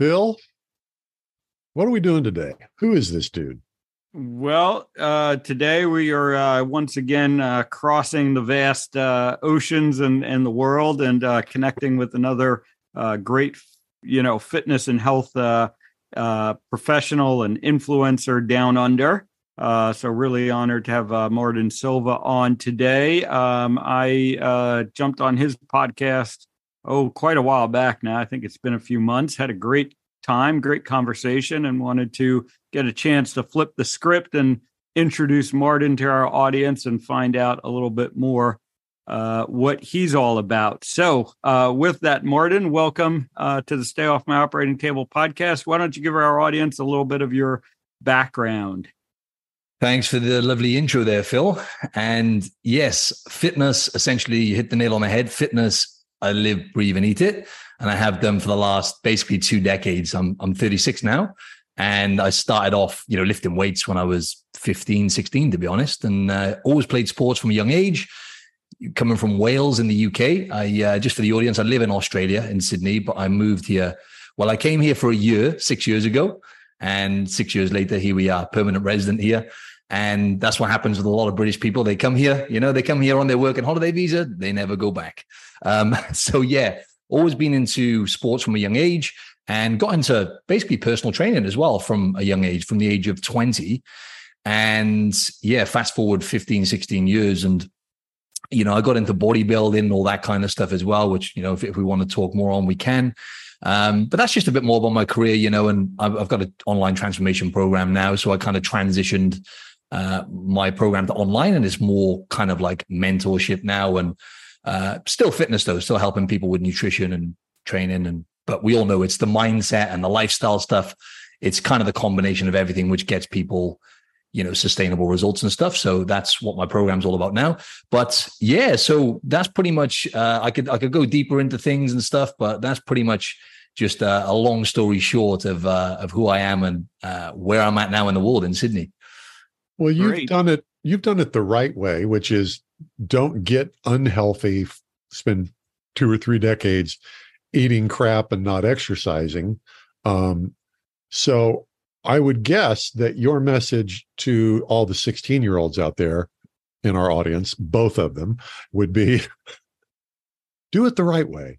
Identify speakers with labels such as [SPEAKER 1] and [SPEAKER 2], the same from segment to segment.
[SPEAKER 1] Phil, what are we doing today? Who is this dude?
[SPEAKER 2] Well, uh, today we are uh, once again uh, crossing the vast uh, oceans and, and the world and uh, connecting with another uh, great, you know, fitness and health professional and influencer down under. so really honored to have Martin Silva on today. Um, I jumped on his podcast oh quite a while back now. I think it's been a few months. Had a great time, great conversation, and wanted to get a chance to flip the script and introduce Martin to our audience and find out a little bit more uh, what he's all about. So, uh, with that, Martin, welcome uh, to the Stay Off My Operating Table podcast. Why don't you give our audience a little bit of your background?
[SPEAKER 3] Thanks for the lovely intro there, Phil. And yes, fitness essentially, you hit the nail on the head. Fitness I live, breathe, and eat it. And I have done for the last basically two decades. I'm, I'm 36 now. And I started off, you know, lifting weights when I was 15, 16, to be honest, and uh, always played sports from a young age. Coming from Wales in the UK, I uh, just for the audience, I live in Australia in Sydney, but I moved here. Well, I came here for a year six years ago, and six years later, here we are, permanent resident here. And that's what happens with a lot of British people. They come here, you know, they come here on their work and holiday visa, they never go back. Um, so yeah, always been into sports from a young age and got into basically personal training as well from a young age, from the age of 20. And yeah, fast forward 15, 16 years. And, you know, I got into bodybuilding and all that kind of stuff as well, which, you know, if, if we want to talk more on, we can. Um, but that's just a bit more about my career, you know, and I've, I've got an online transformation program now. So I kind of transitioned uh, my program to online and it's more kind of like mentorship now and uh, still fitness though, still helping people with nutrition and training. And but we all know it's the mindset and the lifestyle stuff. It's kind of the combination of everything which gets people, you know, sustainable results and stuff. So that's what my program's all about now. But yeah, so that's pretty much. Uh, I could I could go deeper into things and stuff, but that's pretty much just a, a long story short of uh, of who I am and uh, where I'm at now in the world in Sydney.
[SPEAKER 1] Well, you've Great. done it. You've done it the right way, which is don't get unhealthy. Spend two or three decades eating crap and not exercising. Um, so I would guess that your message to all the 16 year olds out there in our audience, both of them, would be do it the right way.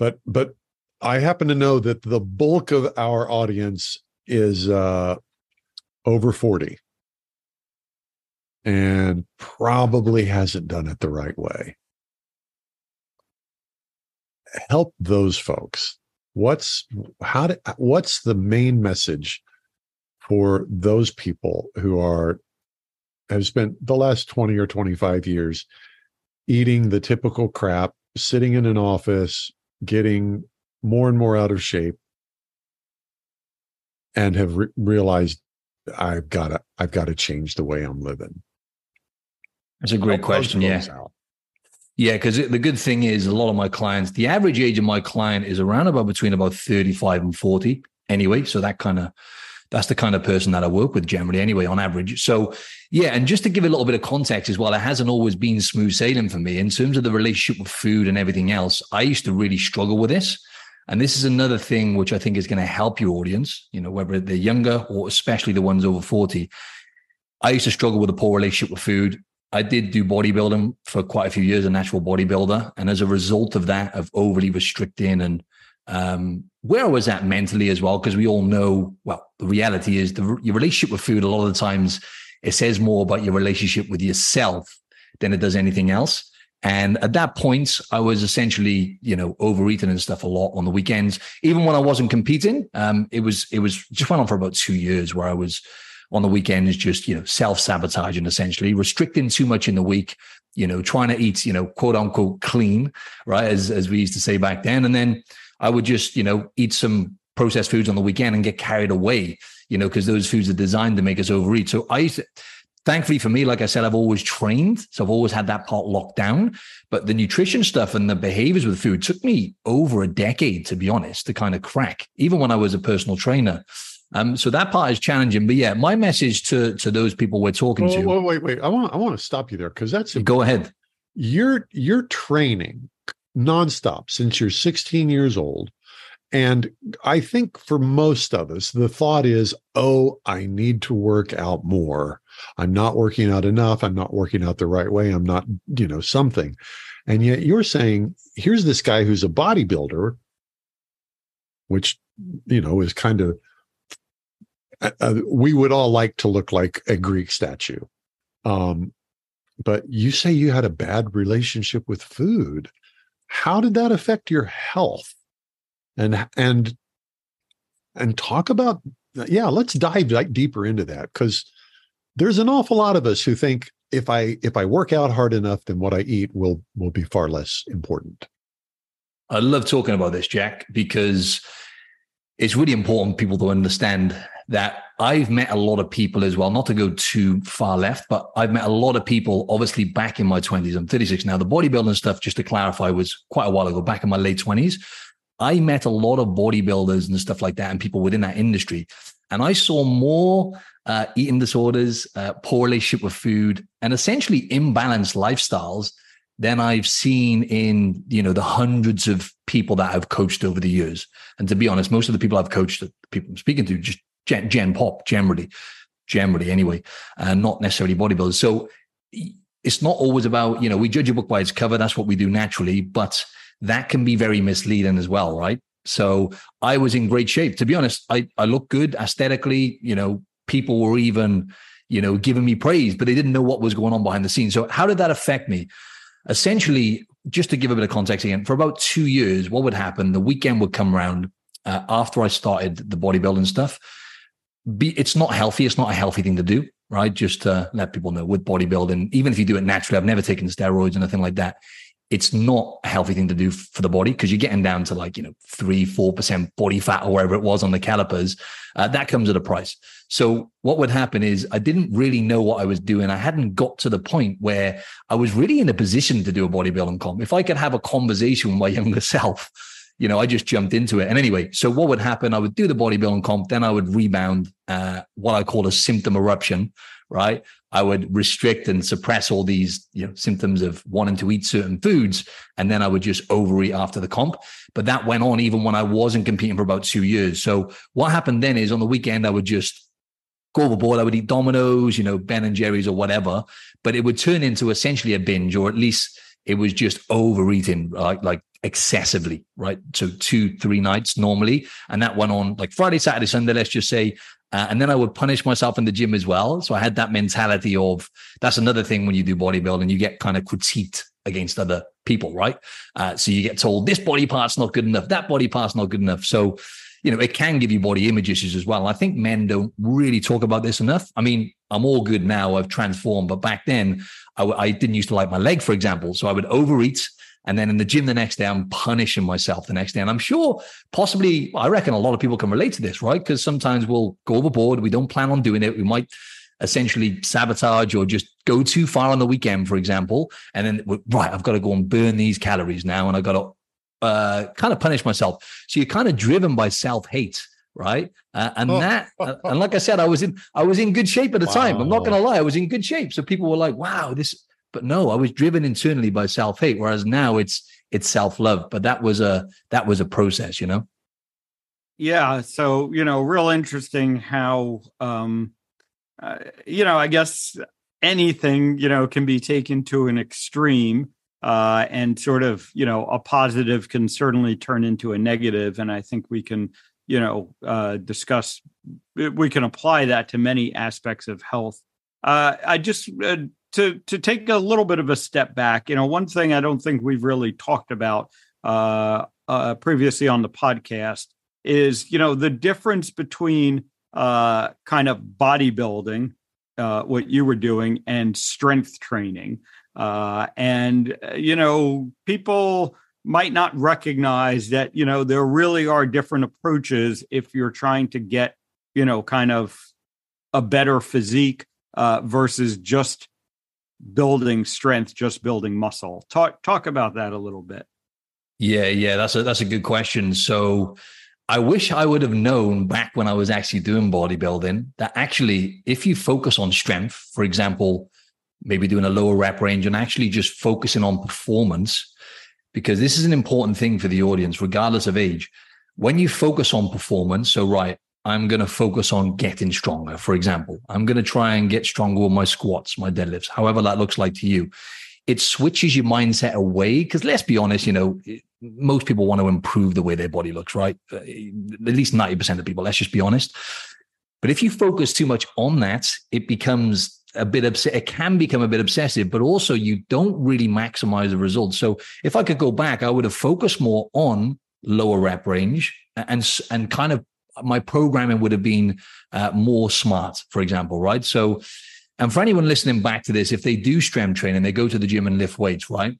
[SPEAKER 1] But but I happen to know that the bulk of our audience is uh, over 40 and probably hasn't done it the right way. Help those folks. What's how to, what's the main message for those people who are have spent the last 20 or 25 years eating the typical crap, sitting in an office, getting more and more out of shape and have re- realized I've got to I've got to change the way I'm living.
[SPEAKER 3] That's a great question. Yeah. Out. Yeah, because the good thing is a lot of my clients, the average age of my client is around about between about 35 and 40 anyway. So that kind of that's the kind of person that I work with generally anyway, on average. So yeah, and just to give a little bit of context as well, it hasn't always been smooth sailing for me in terms of the relationship with food and everything else. I used to really struggle with this. And this is another thing which I think is going to help your audience, you know, whether they're younger or especially the ones over 40. I used to struggle with a poor relationship with food. I did do bodybuilding for quite a few years, a natural bodybuilder. And as a result of that, of overly restricting and um, where was at mentally as well, because we all know, well, the reality is the, your relationship with food, a lot of the times, it says more about your relationship with yourself than it does anything else. And at that point, I was essentially, you know, overeating and stuff a lot on the weekends. Even when I wasn't competing, um, it was it was just went on for about two years where I was on the weekend is just, you know, self sabotaging essentially, restricting too much in the week, you know, trying to eat, you know, quote unquote clean, right? As, as we used to say back then. And then I would just, you know, eat some processed foods on the weekend and get carried away, you know, because those foods are designed to make us overeat. So I used to, thankfully for me, like I said, I've always trained. So I've always had that part locked down. But the nutrition stuff and the behaviors with food took me over a decade, to be honest, to kind of crack, even when I was a personal trainer. Um, so that part is challenging. But yeah, my message to to those people we're talking
[SPEAKER 1] to.
[SPEAKER 3] Wait,
[SPEAKER 1] wait, wait. I want I want to stop you there because that's
[SPEAKER 3] important. go ahead.
[SPEAKER 1] You're you're training nonstop since you're 16 years old, and I think for most of us, the thought is, oh, I need to work out more. I'm not working out enough. I'm not working out the right way. I'm not, you know, something. And yet you're saying, here's this guy who's a bodybuilder, which, you know, is kind of, uh, uh we would all like to look like a Greek statue. Um, but you say you had a bad relationship with food. How did that affect your health? And and and talk about yeah, let's dive like, deeper into that because there's an awful lot of us who think if I if I work out hard enough, then what I eat will will be far less important.
[SPEAKER 3] I love talking about this, Jack, because it's really important people to understand that I've met a lot of people as well, not to go too far left, but I've met a lot of people, obviously back in my 20s. I'm 36 now. The bodybuilding stuff, just to clarify, was quite a while ago, back in my late 20s. I met a lot of bodybuilders and stuff like that and people within that industry. And I saw more uh, eating disorders, uh, poor relationship with food, and essentially imbalanced lifestyles than I've seen in you know the hundreds of people that I've coached over the years. And to be honest, most of the people I've coached, the people I'm speaking to, just gen, gen pop generally, generally anyway, and uh, not necessarily bodybuilders. So it's not always about you know we judge a book by its cover. That's what we do naturally, but that can be very misleading as well, right? So I was in great shape. To be honest, I I look good aesthetically. You know, people were even you know giving me praise, but they didn't know what was going on behind the scenes. So how did that affect me? Essentially, just to give a bit of context again, for about two years, what would happen? The weekend would come around uh, after I started the bodybuilding stuff be, it's not healthy. It's not a healthy thing to do, right? Just to let people know with bodybuilding, even if you do it naturally, I've never taken steroids or anything like that. It's not a healthy thing to do for the body because you're getting down to like, you know, three, 4% body fat or wherever it was on the calipers. Uh, that comes at a price. So what would happen is I didn't really know what I was doing. I hadn't got to the point where I was really in a position to do a bodybuilding comp. If I could have a conversation with my younger self, you know, I just jumped into it. And anyway, so what would happen? I would do the bodybuilding comp, then I would rebound uh, what I call a symptom eruption, right? I would restrict and suppress all these you know, symptoms of wanting to eat certain foods, and then I would just overeat after the comp. But that went on even when I wasn't competing for about two years. So what happened then is on the weekend I would just go overboard. I would eat Domino's, you know, Ben and Jerry's or whatever, but it would turn into essentially a binge, or at least it was just overeating, like like excessively, right? So two, three nights normally. And that went on like Friday, Saturday, Sunday, let's just say. Uh, and then I would punish myself in the gym as well. So I had that mentality of that's another thing when you do bodybuilding, you get kind of critiqued against other people, right? Uh, so you get told this body part's not good enough, that body part's not good enough. So, you know, it can give you body image issues as well. I think men don't really talk about this enough. I mean, I'm all good now. I've transformed, but back then I, I didn't used to like my leg, for example. So I would overeat and then in the gym the next day, I'm punishing myself the next day. And I'm sure possibly, I reckon a lot of people can relate to this, right? Because sometimes we'll go overboard. We don't plan on doing it. We might essentially sabotage or just go too far on the weekend, for example. And then, right, I've got to go and burn these calories now. And I've got to uh, kind of punish myself. So you're kind of driven by self hate right? Uh, and oh. that, uh, and like I said, I was in, I was in good shape at the wow. time. I'm not going to lie, I was in good shape. So people were like, "Wow, this but no, I was driven internally by self hate, whereas now it's it's self love. But that was a that was a process, you know.
[SPEAKER 2] Yeah. So you know, real interesting how um, uh, you know, I guess anything you know can be taken to an extreme. Uh, and sort of, you know, a positive can certainly turn into a negative, and I think we can, you know, uh, discuss. We can apply that to many aspects of health. Uh, I just uh, to to take a little bit of a step back, you know, one thing I don't think we've really talked about uh, uh, previously on the podcast is you know the difference between uh, kind of bodybuilding, uh, what you were doing, and strength training, uh, and uh, you know people might not recognize that you know there really are different approaches if you're trying to get you know kind of a better physique uh, versus just building strength, just building muscle. Talk talk about that a little bit.
[SPEAKER 3] Yeah, yeah, that's a that's a good question. So I wish I would have known back when I was actually doing bodybuilding that actually if you focus on strength, for example, maybe doing a lower rep range and actually just focusing on performance because this is an important thing for the audience regardless of age. when you focus on performance, so right, I'm going to focus on getting stronger. For example, I'm going to try and get stronger with my squats, my deadlifts, however that looks like to you. It switches your mindset away because let's be honest, you know, most people want to improve the way their body looks, right? Uh, at least 90% of people, let's just be honest. But if you focus too much on that, it becomes a bit obs- it can become a bit obsessive, but also you don't really maximize the results. So if I could go back, I would have focused more on lower rep range and and kind of my programming would have been uh, more smart, for example, right? So, and for anyone listening back to this, if they do strength training, they go to the gym and lift weights, right?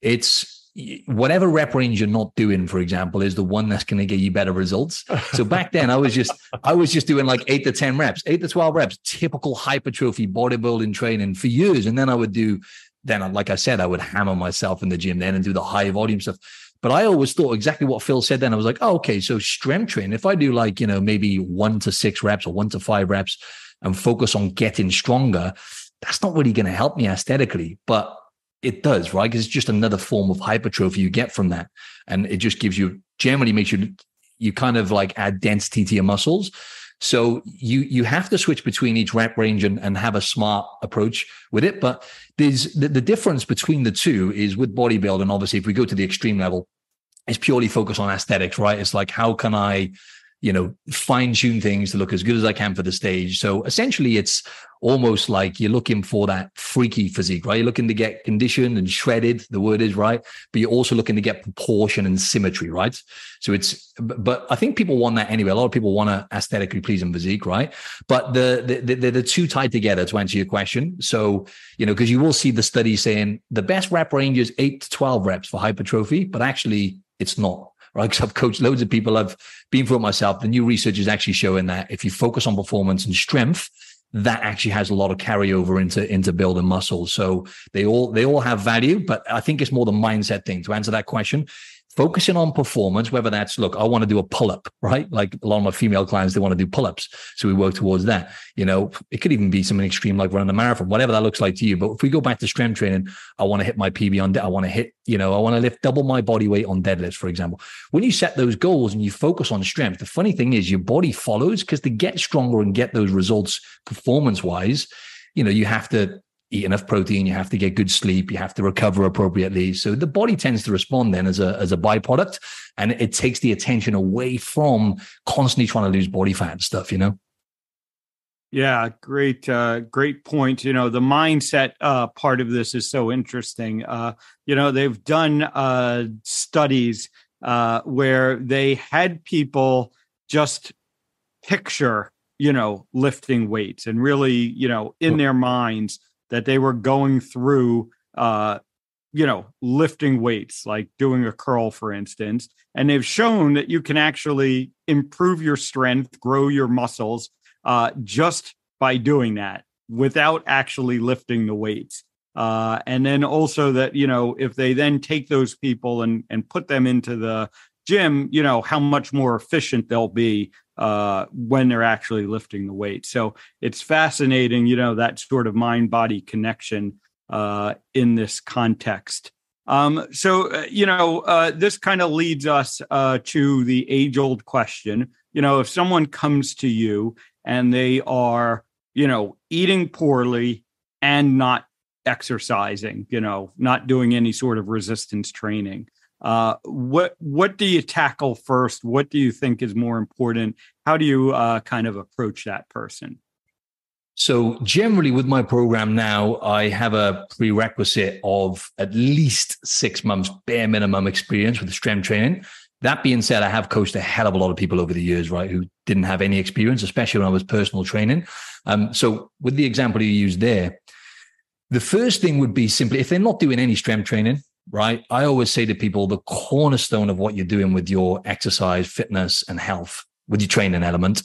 [SPEAKER 3] It's whatever rep range you're not doing, for example, is the one that's going to get you better results. So back then, I was just I was just doing like eight to ten reps, eight to twelve reps, typical hypertrophy bodybuilding training for years, and then I would do. Then, like I said, I would hammer myself in the gym then and do the high volume stuff. But I always thought exactly what Phil said then. I was like, oh, okay, so strength training, if I do like, you know, maybe one to six reps or one to five reps and focus on getting stronger, that's not really going to help me aesthetically. But it does, right? Because it's just another form of hypertrophy you get from that. And it just gives you generally makes you you kind of like add density to your muscles. So you you have to switch between each rep range and, and have a smart approach with it. But there's the, the difference between the two is with bodybuilding, obviously, if we go to the extreme level, it's purely focused on aesthetics, right? It's like how can I you know, fine tune things to look as good as I can for the stage. So essentially, it's almost like you're looking for that freaky physique, right? You're looking to get conditioned and shredded, the word is right, but you're also looking to get proportion and symmetry, right? So it's, but I think people want that anyway. A lot of people want a aesthetically pleasing physique, right? But the, the, the, the two tied together to answer your question. So, you know, because you will see the study saying the best rep range is eight to 12 reps for hypertrophy, but actually it's not right? Because I've coached loads of people. I've been through it myself. The new research is actually showing that if you focus on performance and strength, that actually has a lot of carryover into into building muscle. So they all they all have value, but I think it's more the mindset thing to answer that question focusing on performance, whether that's look, I want to do a pull up, right? Like a lot of my female clients, they want to do pull ups. So we work towards that. You know, it could even be something extreme like running a marathon, whatever that looks like to you. But if we go back to strength training, I want to hit my PB on, de- I want to hit, you know, I want to lift double my body weight on deadlifts, for example. When you set those goals and you focus on strength, the funny thing is your body follows because to get stronger and get those results performance wise, you know, you have to eat enough protein, you have to get good sleep, you have to recover appropriately. So the body tends to respond then as a as a byproduct, and it takes the attention away from constantly trying to lose body fat and stuff. You know.
[SPEAKER 2] Yeah, great, uh, great point. You know, the mindset uh, part of this is so interesting. Uh, you know, they've done uh, studies uh, where they had people just picture, you know, lifting weights and really, you know, in their minds that they were going through uh you know lifting weights like doing a curl for instance. And they've shown that you can actually improve your strength grow your muscles uh just by doing that without actually lifting the weights. Uh and then also that you know if they then take those people and and put them into the gym you know how much more efficient they'll be uh, when they're actually lifting the weight. So it's fascinating, you know, that sort of mind body connection uh, in this context. Um, so, uh, you know, uh, this kind of leads us uh, to the age old question. You know, if someone comes to you and they are, you know, eating poorly and not exercising, you know, not doing any sort of resistance training, uh, what what do you tackle first? What do you think is more important? How do you uh, kind of approach that person?
[SPEAKER 3] So generally, with my program now, I have a prerequisite of at least six months bare minimum experience with strength training. That being said, I have coached a hell of a lot of people over the years, right, who didn't have any experience, especially when I was personal training. Um, so with the example you used there, the first thing would be simply if they're not doing any strength training, right? I always say to people the cornerstone of what you're doing with your exercise, fitness, and health, with your training element,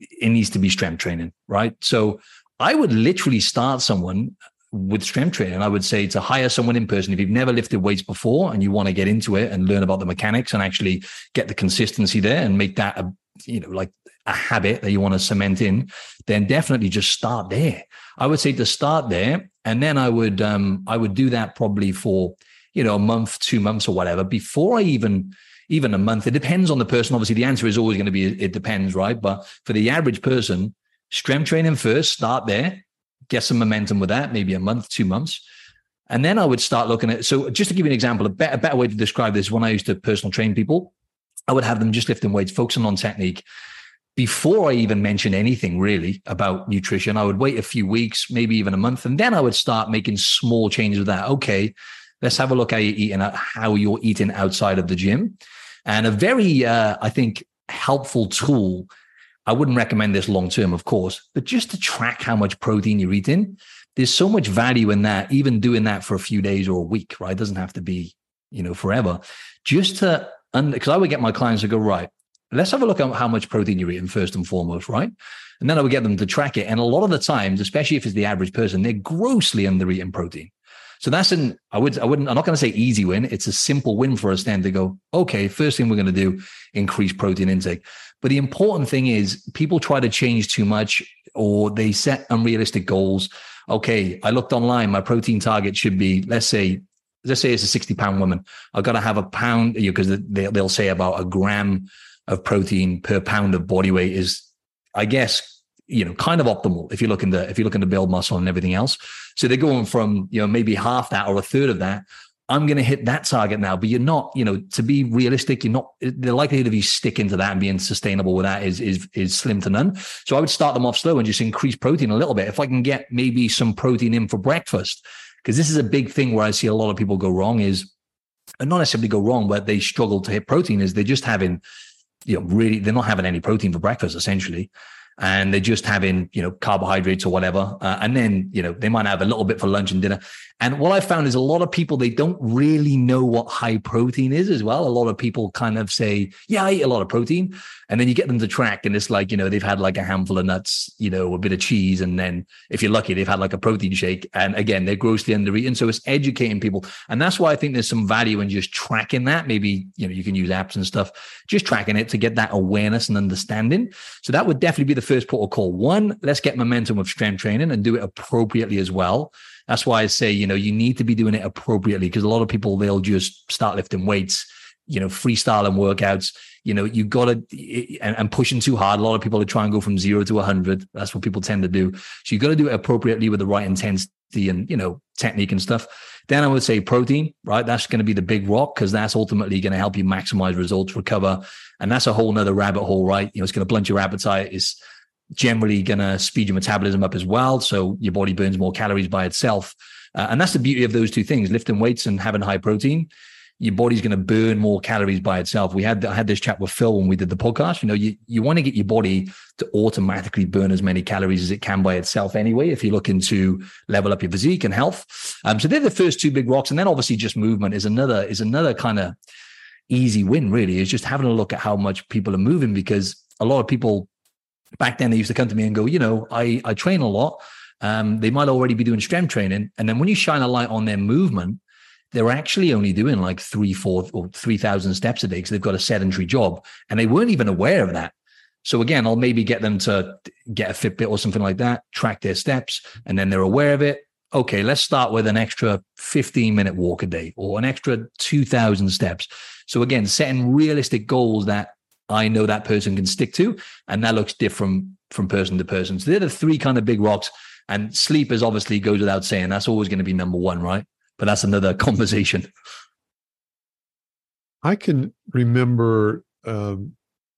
[SPEAKER 3] it needs to be strength training, right? So I would literally start someone with strength training. I would say to hire someone in person if you've never lifted weights before and you want to get into it and learn about the mechanics and actually get the consistency there and make that a you know like a habit that you want to cement in, then definitely just start there. I would say to start there, and then I would um I would do that probably for you know, a month, two months or whatever before I even, even a month. It depends on the person. Obviously, the answer is always going to be it depends, right? But for the average person, strength training first, start there, get some momentum with that, maybe a month, two months. And then I would start looking at. So, just to give you an example, a better, better way to describe this when I used to personal train people, I would have them just lifting weights, focusing on technique. Before I even mention anything really about nutrition, I would wait a few weeks, maybe even a month, and then I would start making small changes with that. Okay, let's have a look how you're eating, how you're eating outside of the gym. And a very, uh, I think, helpful tool. I wouldn't recommend this long term, of course, but just to track how much protein you're eating. There's so much value in that, even doing that for a few days or a week, right? It doesn't have to be, you know, forever. Just to, because I would get my clients to go, right, let's have a look at how much protein you're eating first and foremost, right? And then I would get them to track it. And a lot of the times, especially if it's the average person, they're grossly under eating protein. So that's an I would I wouldn't I'm not going to say easy win. It's a simple win for us then to go, okay, first thing we're going to do, increase protein intake. But the important thing is people try to change too much or they set unrealistic goals. Okay, I looked online, my protein target should be, let's say, let's say it's a 60 pound woman. I've got to have a pound, because you know, they, they'll say about a gram of protein per pound of body weight is, I guess, you know, kind of optimal if you're looking to if you're looking to build muscle and everything else. So they're going from, you know, maybe half that or a third of that. I'm going to hit that target now, but you're not, you know, to be realistic, you're not, the likelihood of you sticking to that and being sustainable with that is, is, is slim to none. So I would start them off slow and just increase protein a little bit. If I can get maybe some protein in for breakfast, because this is a big thing where I see a lot of people go wrong is, and not necessarily go wrong, but they struggle to hit protein is they're just having, you know, really, they're not having any protein for breakfast essentially and they're just having you know carbohydrates or whatever. Uh, and then you know they might have a little bit for lunch and dinner. And what i found is a lot of people they don't really know what high protein is as well. A lot of people kind of say yeah i eat a lot of protein. And then you get them to track and it's like you know they've had like a handful of nuts you know a bit of cheese. And then if you're lucky they've had like a protein shake. And again they're grossly under eating so it's educating people. And that's why i think there's some value in just tracking that. Maybe you know you can use apps and stuff just tracking it to get that awareness and understanding. So that would definitely be the first protocol. One, let's get momentum with strength training and do it appropriately as well. That's why I say, you know, you need to be doing it appropriately because a lot of people, they'll just start lifting weights, you know, freestyling workouts. You know, you got to, and, and, pushing too hard. A lot of people are trying to go from zero to 100. That's what people tend to do. So you got to do it appropriately with the right intensity and, you know, technique and stuff. Then I would say protein, right? That's going to be the big rock because that's ultimately going to help you maximize results, recover. And that's a whole nother rabbit hole, right? You know, it's going to blunt your appetite. It's generally going to speed your metabolism up as well. So your body burns more calories by itself. Uh, and that's the beauty of those two things lifting weights and having high protein. Your body's going to burn more calories by itself. We had I had this chat with Phil when we did the podcast. You know, you, you want to get your body to automatically burn as many calories as it can by itself anyway, if you're looking to level up your physique and health. Um, so they're the first two big rocks. And then obviously just movement is another is another kind of easy win, really, is just having a look at how much people are moving because a lot of people back then they used to come to me and go, you know, I, I train a lot. Um, they might already be doing strength training. And then when you shine a light on their movement, they're actually only doing like three, four, or 3,000 steps a day because they've got a sedentary job and they weren't even aware of that. So again, I'll maybe get them to get a Fitbit or something like that, track their steps, and then they're aware of it. Okay, let's start with an extra 15 minute walk a day or an extra 2,000 steps. So again, setting realistic goals that I know that person can stick to. And that looks different from person to person. So they're the three kind of big rocks. And sleep is obviously goes without saying. That's always going to be number one, right? But that's another conversation.
[SPEAKER 1] I can remember um,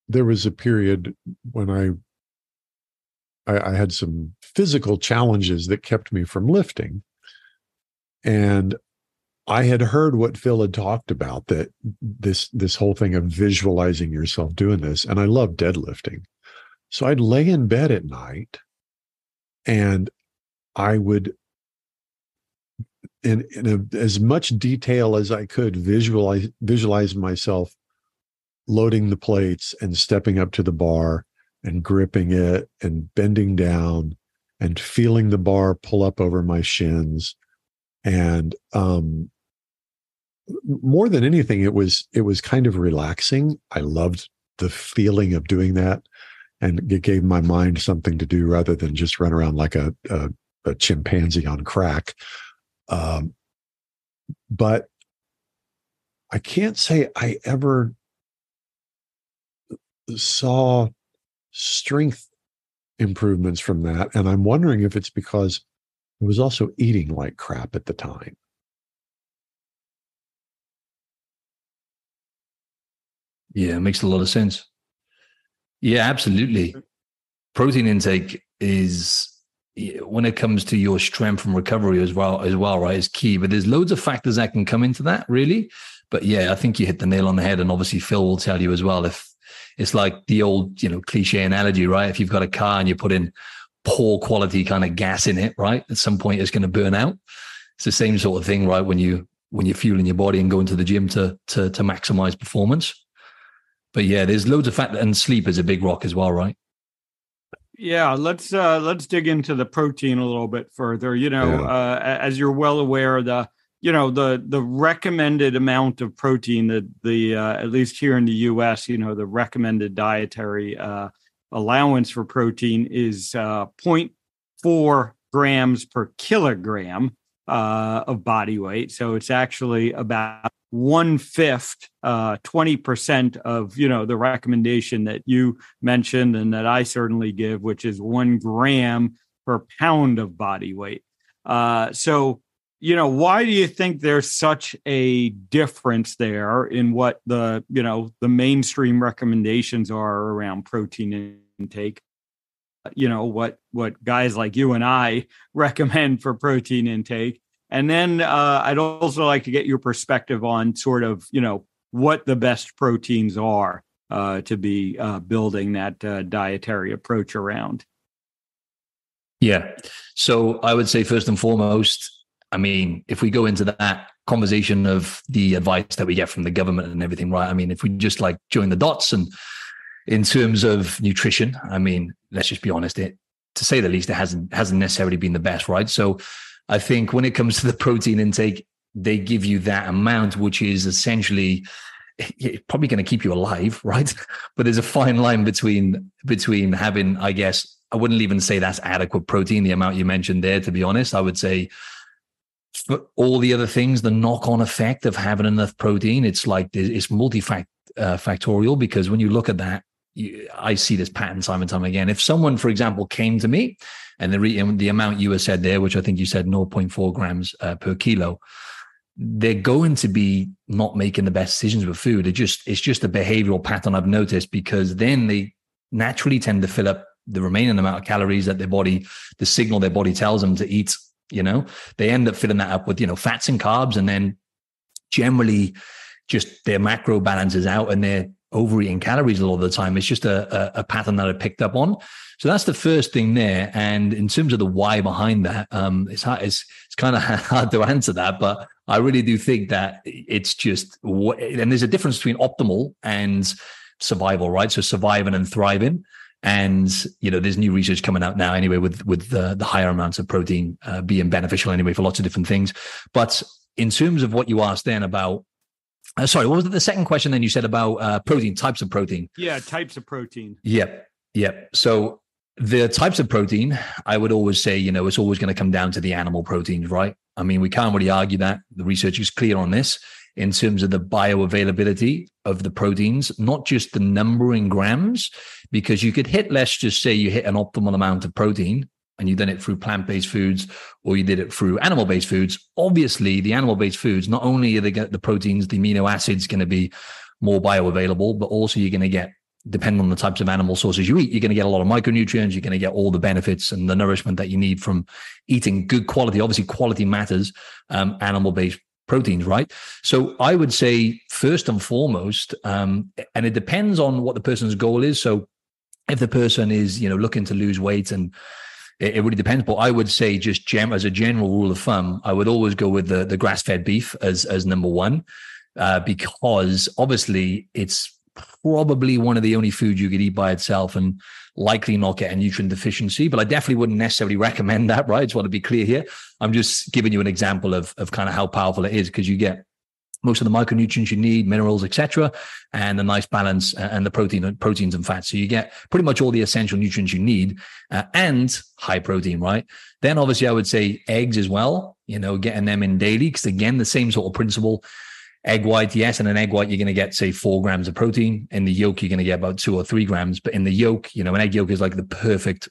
[SPEAKER 1] there was a period when I, I I had some physical challenges that kept me from lifting, and I had heard what Phil had talked about that this this whole thing of visualizing yourself doing this, and I love deadlifting. So I'd lay in bed at night, and I would, in, in a, as much detail as I could, visualize visualize myself loading the plates and stepping up to the bar and gripping it and bending down and feeling the bar pull up over my shins and um, more than anything, it was it was kind of relaxing. I loved the feeling of doing that, and it gave my mind something to do rather than just run around like a a, a chimpanzee on crack. Um, but I can't say I ever saw strength improvements from that. And I'm wondering if it's because I was also eating like crap at the time.
[SPEAKER 3] Yeah, it makes a lot of sense. Yeah, absolutely. Protein intake is when it comes to your strength and recovery as well as well right is key. But there's loads of factors that can come into that really. But yeah i think you hit the nail on the head and obviously phil will tell you as well if it's like the old you know cliche analogy right? If you've got a car and you put in poor quality kind of gas in it right at some point it's going to burn out. It's the same sort of thing right when you when you're fueling your body and going to the gym to to to maximize performance but yeah there's loads of factors and sleep is a big rock as well right
[SPEAKER 2] yeah, let's uh, let's dig into the protein a little bit further. You know, yeah. uh, as you're well aware, the you know the the recommended amount of protein that the uh, at least here in the U.S. you know the recommended dietary uh, allowance for protein is uh, 0.4 grams per kilogram uh, of body weight. So it's actually about one fifth, uh, 20% of, you know, the recommendation that you mentioned and that I certainly give, which is one gram per pound of body weight. Uh, so, you know, why do you think there's such a difference there in what the, you know, the mainstream recommendations are around protein intake? You know, what what guys like you and I recommend for protein intake and then uh, I'd also like to get your perspective on sort of, you know, what the best proteins are uh, to be uh, building that uh, dietary approach around.
[SPEAKER 3] Yeah. So I would say, first and foremost, I mean, if we go into that conversation of the advice that we get from the government and everything, right? I mean, if we just like join the dots and in terms of nutrition, I mean, let's just be honest, it to say the least, it hasn't hasn't necessarily been the best, right? So I think when it comes to the protein intake, they give you that amount, which is essentially probably going to keep you alive, right? But there's a fine line between between having, I guess, I wouldn't even say that's adequate protein, the amount you mentioned there. To be honest, I would say all the other things, the knock-on effect of having enough protein, it's like it's multifactorial because when you look at that, I see this pattern time and time again. If someone, for example, came to me and the re, the amount you said there, which I think you said 0.4 grams uh, per kilo, they're going to be not making the best decisions with food. It just it's just a behavioral pattern I've noticed because then they naturally tend to fill up the remaining amount of calories that their body, the signal their body tells them to eat. You know, they end up filling that up with you know fats and carbs, and then generally just their macro balances out and they're overeating calories a lot of the time. It's just a, a, a, pattern that I picked up on. So that's the first thing there. And in terms of the why behind that, um, it's hard, it's, it's kind of hard to answer that, but I really do think that it's just, and there's a difference between optimal and survival, right? So surviving and thriving. And you know, there's new research coming out now anyway with with the, the higher amounts of protein uh, being beneficial anyway for lots of different things. But in terms of what you asked then about uh, sorry, what was the second question? Then you said about uh, protein types of protein.
[SPEAKER 2] Yeah, types of protein.
[SPEAKER 3] Yep, yep. So the types of protein, I would always say, you know, it's always going to come down to the animal proteins, right? I mean, we can't really argue that. The research is clear on this in terms of the bioavailability of the proteins, not just the number in grams, because you could hit, let's just say you hit an optimal amount of protein and you've done it through plant-based foods or you did it through animal-based foods obviously the animal-based foods not only are they get the proteins the amino acids going to be more bioavailable but also you're going to get depending on the types of animal sources you eat you're going to get a lot of micronutrients you're going to get all the benefits and the nourishment that you need from eating good quality obviously quality matters um, animal-based proteins right? So i would say first and foremost um, and it depends on what the person's goal is. So if the person is you know looking to lose weight and it, it really depends. But I would say, just gem, as a general rule of thumb, I would always go with the the grass fed beef as as number one, uh, because obviously it's probably one of the only foods you could eat by itself and likely not get a nutrient deficiency. But I definitely wouldn't necessarily recommend that, right? I just want to be clear here. I'm just giving you an example of, of kind of how powerful it is because you get most of the micronutrients you need, minerals, etc., and a nice balance uh, and the protein, proteins and fats. So you get pretty much all the essential nutrients you need uh, and high protein, right? Then obviously I would say eggs as well. You know, getting them in daily because again the same sort of principle. egg white, yes, and an egg white, you're going to get, say, four grams of protein. In the yolk, you're going to get about two or three grams. But in the yolk, you know, an egg yolk is like the perfect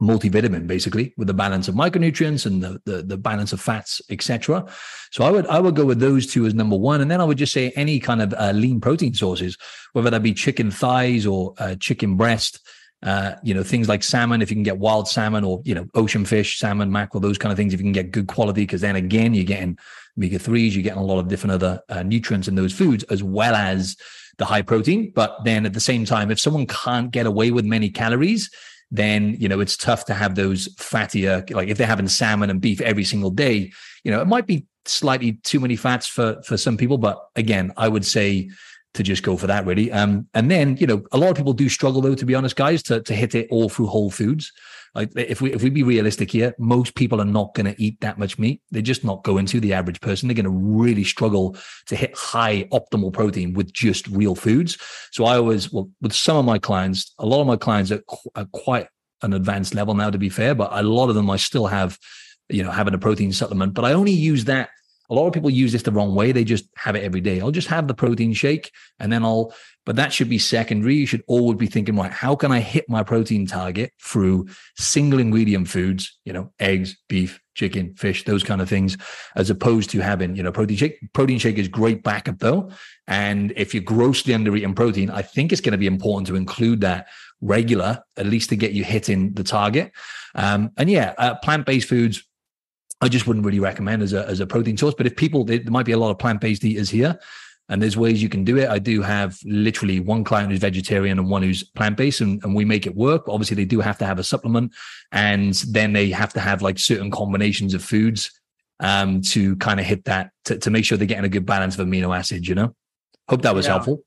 [SPEAKER 3] multivitamin basically with the balance of micronutrients and the, the, the balance of fats etc so i would i would go with those two as number one and then i would just say any kind of uh, lean protein sources whether that be chicken thighs or uh, chicken breast uh, you know things like salmon if you can get wild salmon or you know ocean fish salmon mackerel those kind of things if you can get good quality because then again you're getting omega 3s you're getting a lot of different other uh, nutrients in those foods as well as the high protein. But then at the same time if someone can't get away with many calories then you know it's tough to have those fattier like if they're having salmon and beef every single day you know it might be slightly too many fats for for some people but again i would say to just go for that really. Um and then you know a lot of people do struggle though to be honest guys to to hit it all through whole foods like if we if we be realistic here, most people are not going to eat that much meat. They're just not going to. The average person, they're going to really struggle to hit high optimal protein with just real foods. So I always, well, with some of my clients, a lot of my clients are, are quite an advanced level now, to be fair, but a lot of them I still have, you know, having a protein supplement, but I only use that a lot of people use this the wrong way. They just have it every day. I'll just have the protein shake and then I'll, but that should be secondary. You should always be thinking, right, how can I hit my protein target through single ingredient foods, you know, eggs, beef, chicken, fish, those kind of things, as opposed to having, you know, protein shake. Protein shake is great backup though. And if you're grossly under eating protein, I think it's going to be important to include that regular, at least to get you hitting the target. Um, and yeah, uh, plant based foods, I just wouldn't really recommend as a as a protein source. But if people, there might be a lot of plant based eaters here, and there's ways you can do it. I do have literally one client who's vegetarian and one who's plant based, and, and we make it work. Obviously, they do have to have a supplement, and then they have to have like certain combinations of foods um, to kind of hit that to, to make sure they're getting a good balance of amino acids. You know, hope that was
[SPEAKER 2] yeah.
[SPEAKER 3] helpful.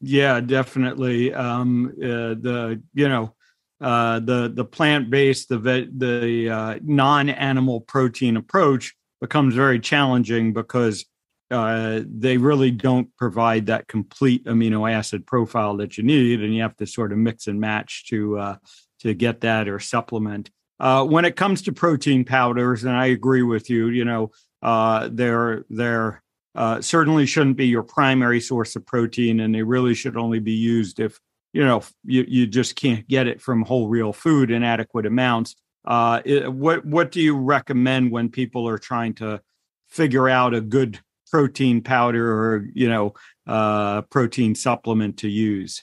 [SPEAKER 2] Yeah, definitely. Um, uh, the you know uh, the the plant based the the uh, non animal protein approach becomes very challenging because uh, they really don't provide that complete amino acid profile that you need, and you have to sort of mix and match to uh, to get that or supplement. Uh, when it comes to protein powders, and I agree with you, you know, uh, they're they're uh, certainly shouldn't be your primary source of protein, and they really should only be used if you know you, you just can't get it from whole real food in adequate amounts. Uh, it, what what do you recommend when people are trying to figure out a good protein powder or you know uh, protein supplement to use?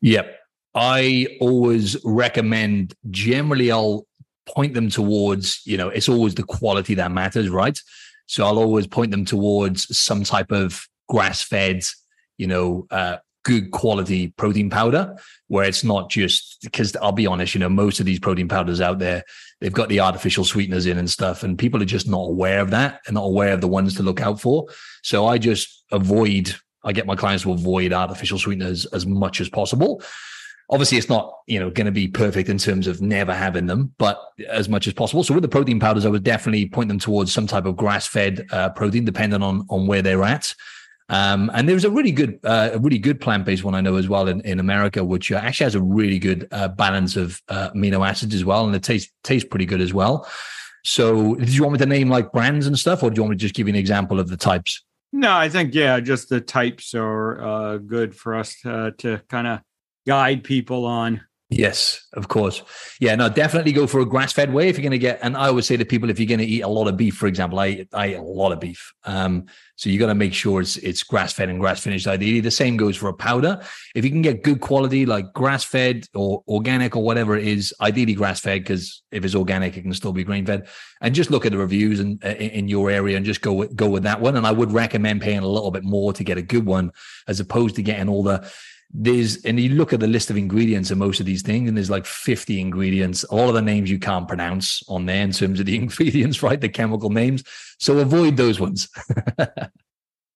[SPEAKER 3] Yep. I always recommend generally i'll point them towards you know it's always the quality that matters right? So i'll always point them towards some type of grass fed you know uh, good quality protein powder where it's not just because I'll be honest, you know, most of these protein powders out there, they've got the artificial sweeteners in and stuff, and people are just not aware of that and not aware of the ones to look out for. So I just avoid, I get my clients to avoid artificial sweeteners as much as possible. Obviously, it's not, you know, going to be perfect in terms of never having them, but as much as possible. So with the protein powders, I would definitely point them towards some type of grass-fed uh, protein, depending on on where they're at. Um, and there's a really good, uh, a really good plant-based one I know as well in, in America, which uh, actually has a really good uh, balance of uh, amino acids as well, and it tastes tastes pretty good as well. So, do you want me to name like brands and stuff, or do you want me to just give you an example of the types?
[SPEAKER 2] No, I think yeah, just the types are uh, good for us to, to kind of guide people on.
[SPEAKER 3] Yes, of course. Yeah, no, definitely go for a grass fed whey if you're going to get. And I always say to people, if you're going to eat a lot of beef, for example, I, I eat a lot of beef. Um, so you got to make sure it's it's grass fed and grass finished. Ideally, the same goes for a powder. If you can get good quality, like grass fed or organic or whatever it is, ideally grass fed because if it's organic, it can still be grain fed. And just look at the reviews in, in your area and just go with, go with that one. And I would recommend paying a little bit more to get a good one as opposed to getting all the there's and you look at the list of ingredients of most of these things and there's like 50 ingredients all of the names you can't pronounce on there in terms of the ingredients right? The chemical names. So avoid those ones.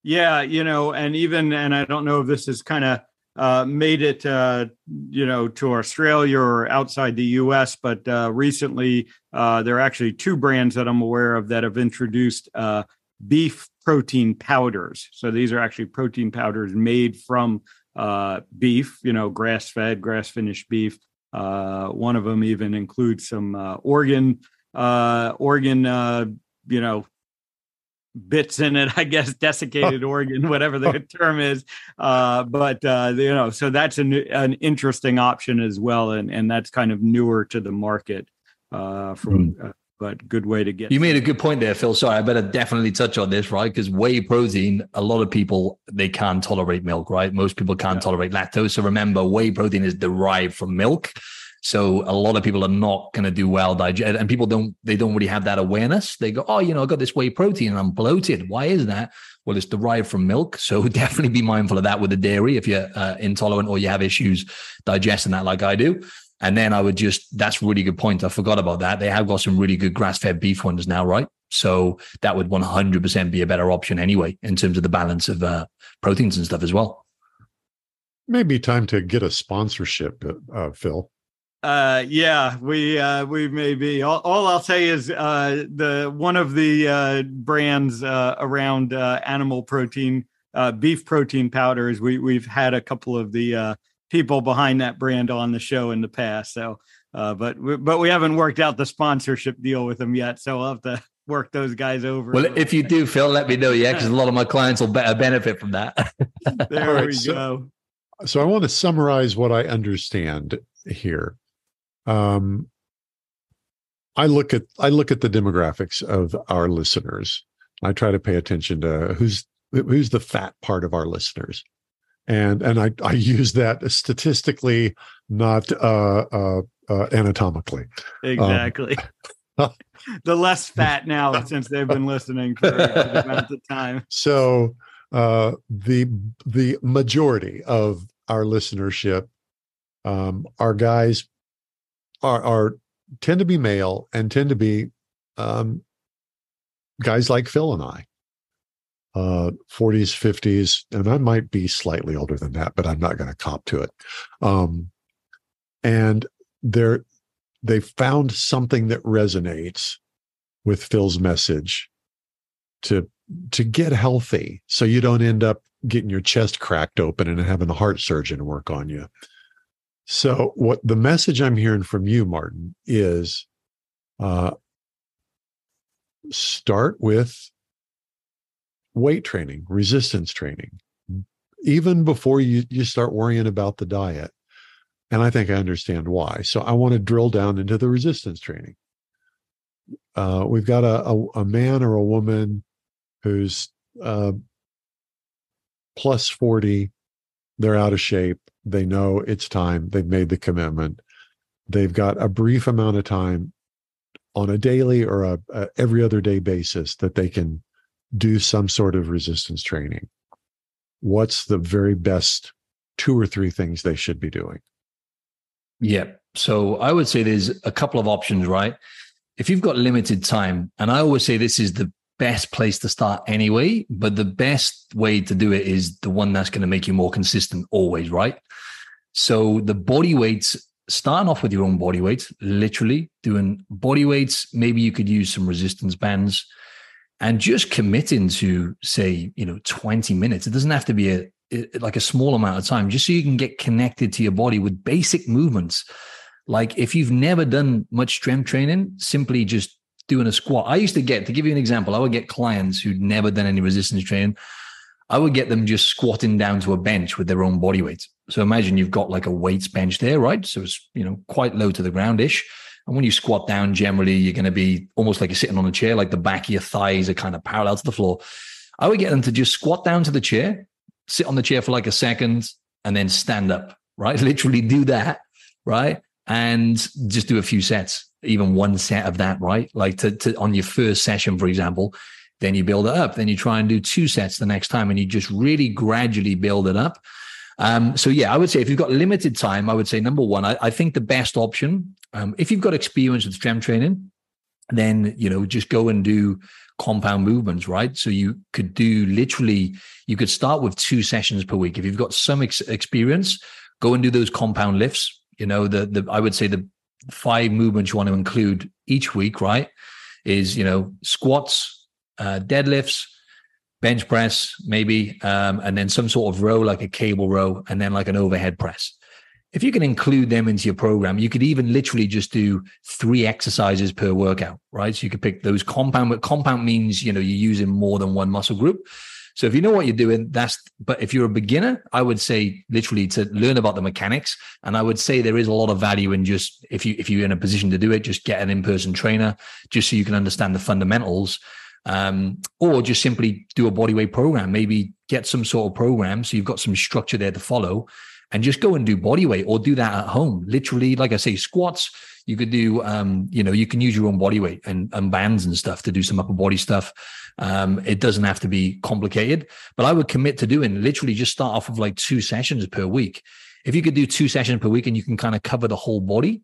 [SPEAKER 2] Yeah you know and even and i don't know if this has kind of uh, made it uh, you know to australia or outside the us but uh, recently uh, there are actually two brands that i'm aware of that have introduced uh, beef protein powders. So these are actually protein powders made from uh, beef, you know, grass fed, grass finished beef. Uh, one of them even includes some uh, organ, uh, organ, uh, you know, bits in it, I guess, desiccated organ, whatever the term is. Uh, but uh, you know, so that's an an interesting option as well, and and that's kind of newer to the market. Uh, from mm. But good way to get.
[SPEAKER 3] You made a good point there, Phil. Sorry, I better definitely touch on this, right? Because whey protein, a lot of people they can't tolerate milk, right? Most people can't yeah. tolerate lactose. So remember, whey protein is derived from milk. So a lot of people are not going to do well digest, and people don't they don't really have that awareness. They go, oh, you know, I got this whey protein and I'm bloated. Why is that? Well, it's derived from milk, so definitely be mindful of that with the dairy if you're uh, intolerant or you have issues digesting that, like I do. And then I would just that's really good point. I forgot about that. They have got some really good grass fed beef ones now, right? So that would 100% be a better option anyway in terms of the balance of uh, proteins and stuff as well.
[SPEAKER 1] Maybe time to get a sponsorship, uh, Phil
[SPEAKER 2] uh yeah we uh we may be all, all i'll say is uh the one of the uh brands uh around uh animal protein uh beef protein powders we we've had a couple of the uh people behind that brand on the show in the past so uh but but we haven't worked out the sponsorship deal with them yet so i'll have to work those guys over.
[SPEAKER 3] Well if you do phil let me know yeah because a lot of my clients will be- benefit from that.
[SPEAKER 2] There right, we so, go.
[SPEAKER 1] So i want to summarize what i understand here. Um, I look at I look at the demographics of our listeners. I try to pay attention to who's who's the fat part of our listeners, and and I I use that statistically, not uh, uh, uh anatomically.
[SPEAKER 2] Exactly. Um, the less fat now since they've been listening for a amount of time.
[SPEAKER 1] So uh, the the majority of our listenership um, are guys are are tend to be male and tend to be um, guys like Phil and I, uh, 40s, 50s, and I might be slightly older than that, but I'm not going to cop to it. Um, and they're they found something that resonates with Phil's message to to get healthy, so you don't end up getting your chest cracked open and having a heart surgeon work on you. So, what the message I'm hearing from you, Martin, is uh, start with weight training, resistance training, even before you, you start worrying about the diet. And I think I understand why. So, I want to drill down into the resistance training. Uh, we've got a, a, a, man or a woman who's uh, plus 40, they're out of shape they know it's time. They've made the commitment. They've got a brief amount of time on a daily or a, a every other day basis that they can do some sort of resistance training. What's the very best two or three things they should be doing?
[SPEAKER 3] Yeah. So I would say there's a couple of options, right? If you've got limited time, and I always say this is the best place to start anyway, but the best way to do it is the one that's going to make you more consistent always, right? So the body weights, starting off with your own body weight, literally doing body weights. Maybe you could use some resistance bands and just committing to say, you know, 20 minutes. It doesn't have to be a like a small amount of time, just so you can get connected to your body with basic movements. Like if you've never done much strength training, simply just doing a squat. I used to get, to give you an example, I would get clients who'd never done any resistance training. I would get them just squatting down to a bench with their own body weight. So imagine you've got like a weights bench there, right? So it's, you know, quite low to the groundish. And when you squat down, generally you're going to be almost like you're sitting on a chair, like the back of your thighs are kind of parallel to the floor. I would get them to just squat down to the chair, sit on the chair for like a second, and then stand up, right? Literally do that, right? And just do a few sets even one set of that, right? Like to, to on your first session, for example, then you build it up. Then you try and do two sets the next time, and you just really gradually build it up. Um, so yeah, I would say if you've got limited time, I would say number one, I, I think the best option, um, if you've got experience with strength training, then you know just go and do compound movements, right? So you could do literally, you could start with two sessions per week. If you've got some ex- experience, go and do those compound lifts. You know, the the I would say the five movements you want to include each week, right? Is, you know, squats, uh, deadlifts, bench press, maybe, um, and then some sort of row like a cable row, and then like an overhead press. if you can include them into your program, you could even literally just do three exercises per workout, right? So you could pick those compound. But compound means you know you're using more than one muscle group. So if you know what you're doing, that's. But if you're a beginner, I would say literally to learn about the mechanics. And I would say there is a lot of value in just if you if you're in a position to do it, just get an in person trainer, just so you can understand the fundamentals. Um, or just simply do a body weight program. Maybe get some sort of program so you've got some structure there to follow and just go and do body weight or do that at home. Literally, like I say, squats. You could do, um, you know, you can use your own body weight and, and bands and stuff to do some upper body stuff. Um, it doesn't have to be complicated, but I would commit to doing literally just start off with like two sessions per week. If you could do two sessions per week and you can kind of cover the whole body,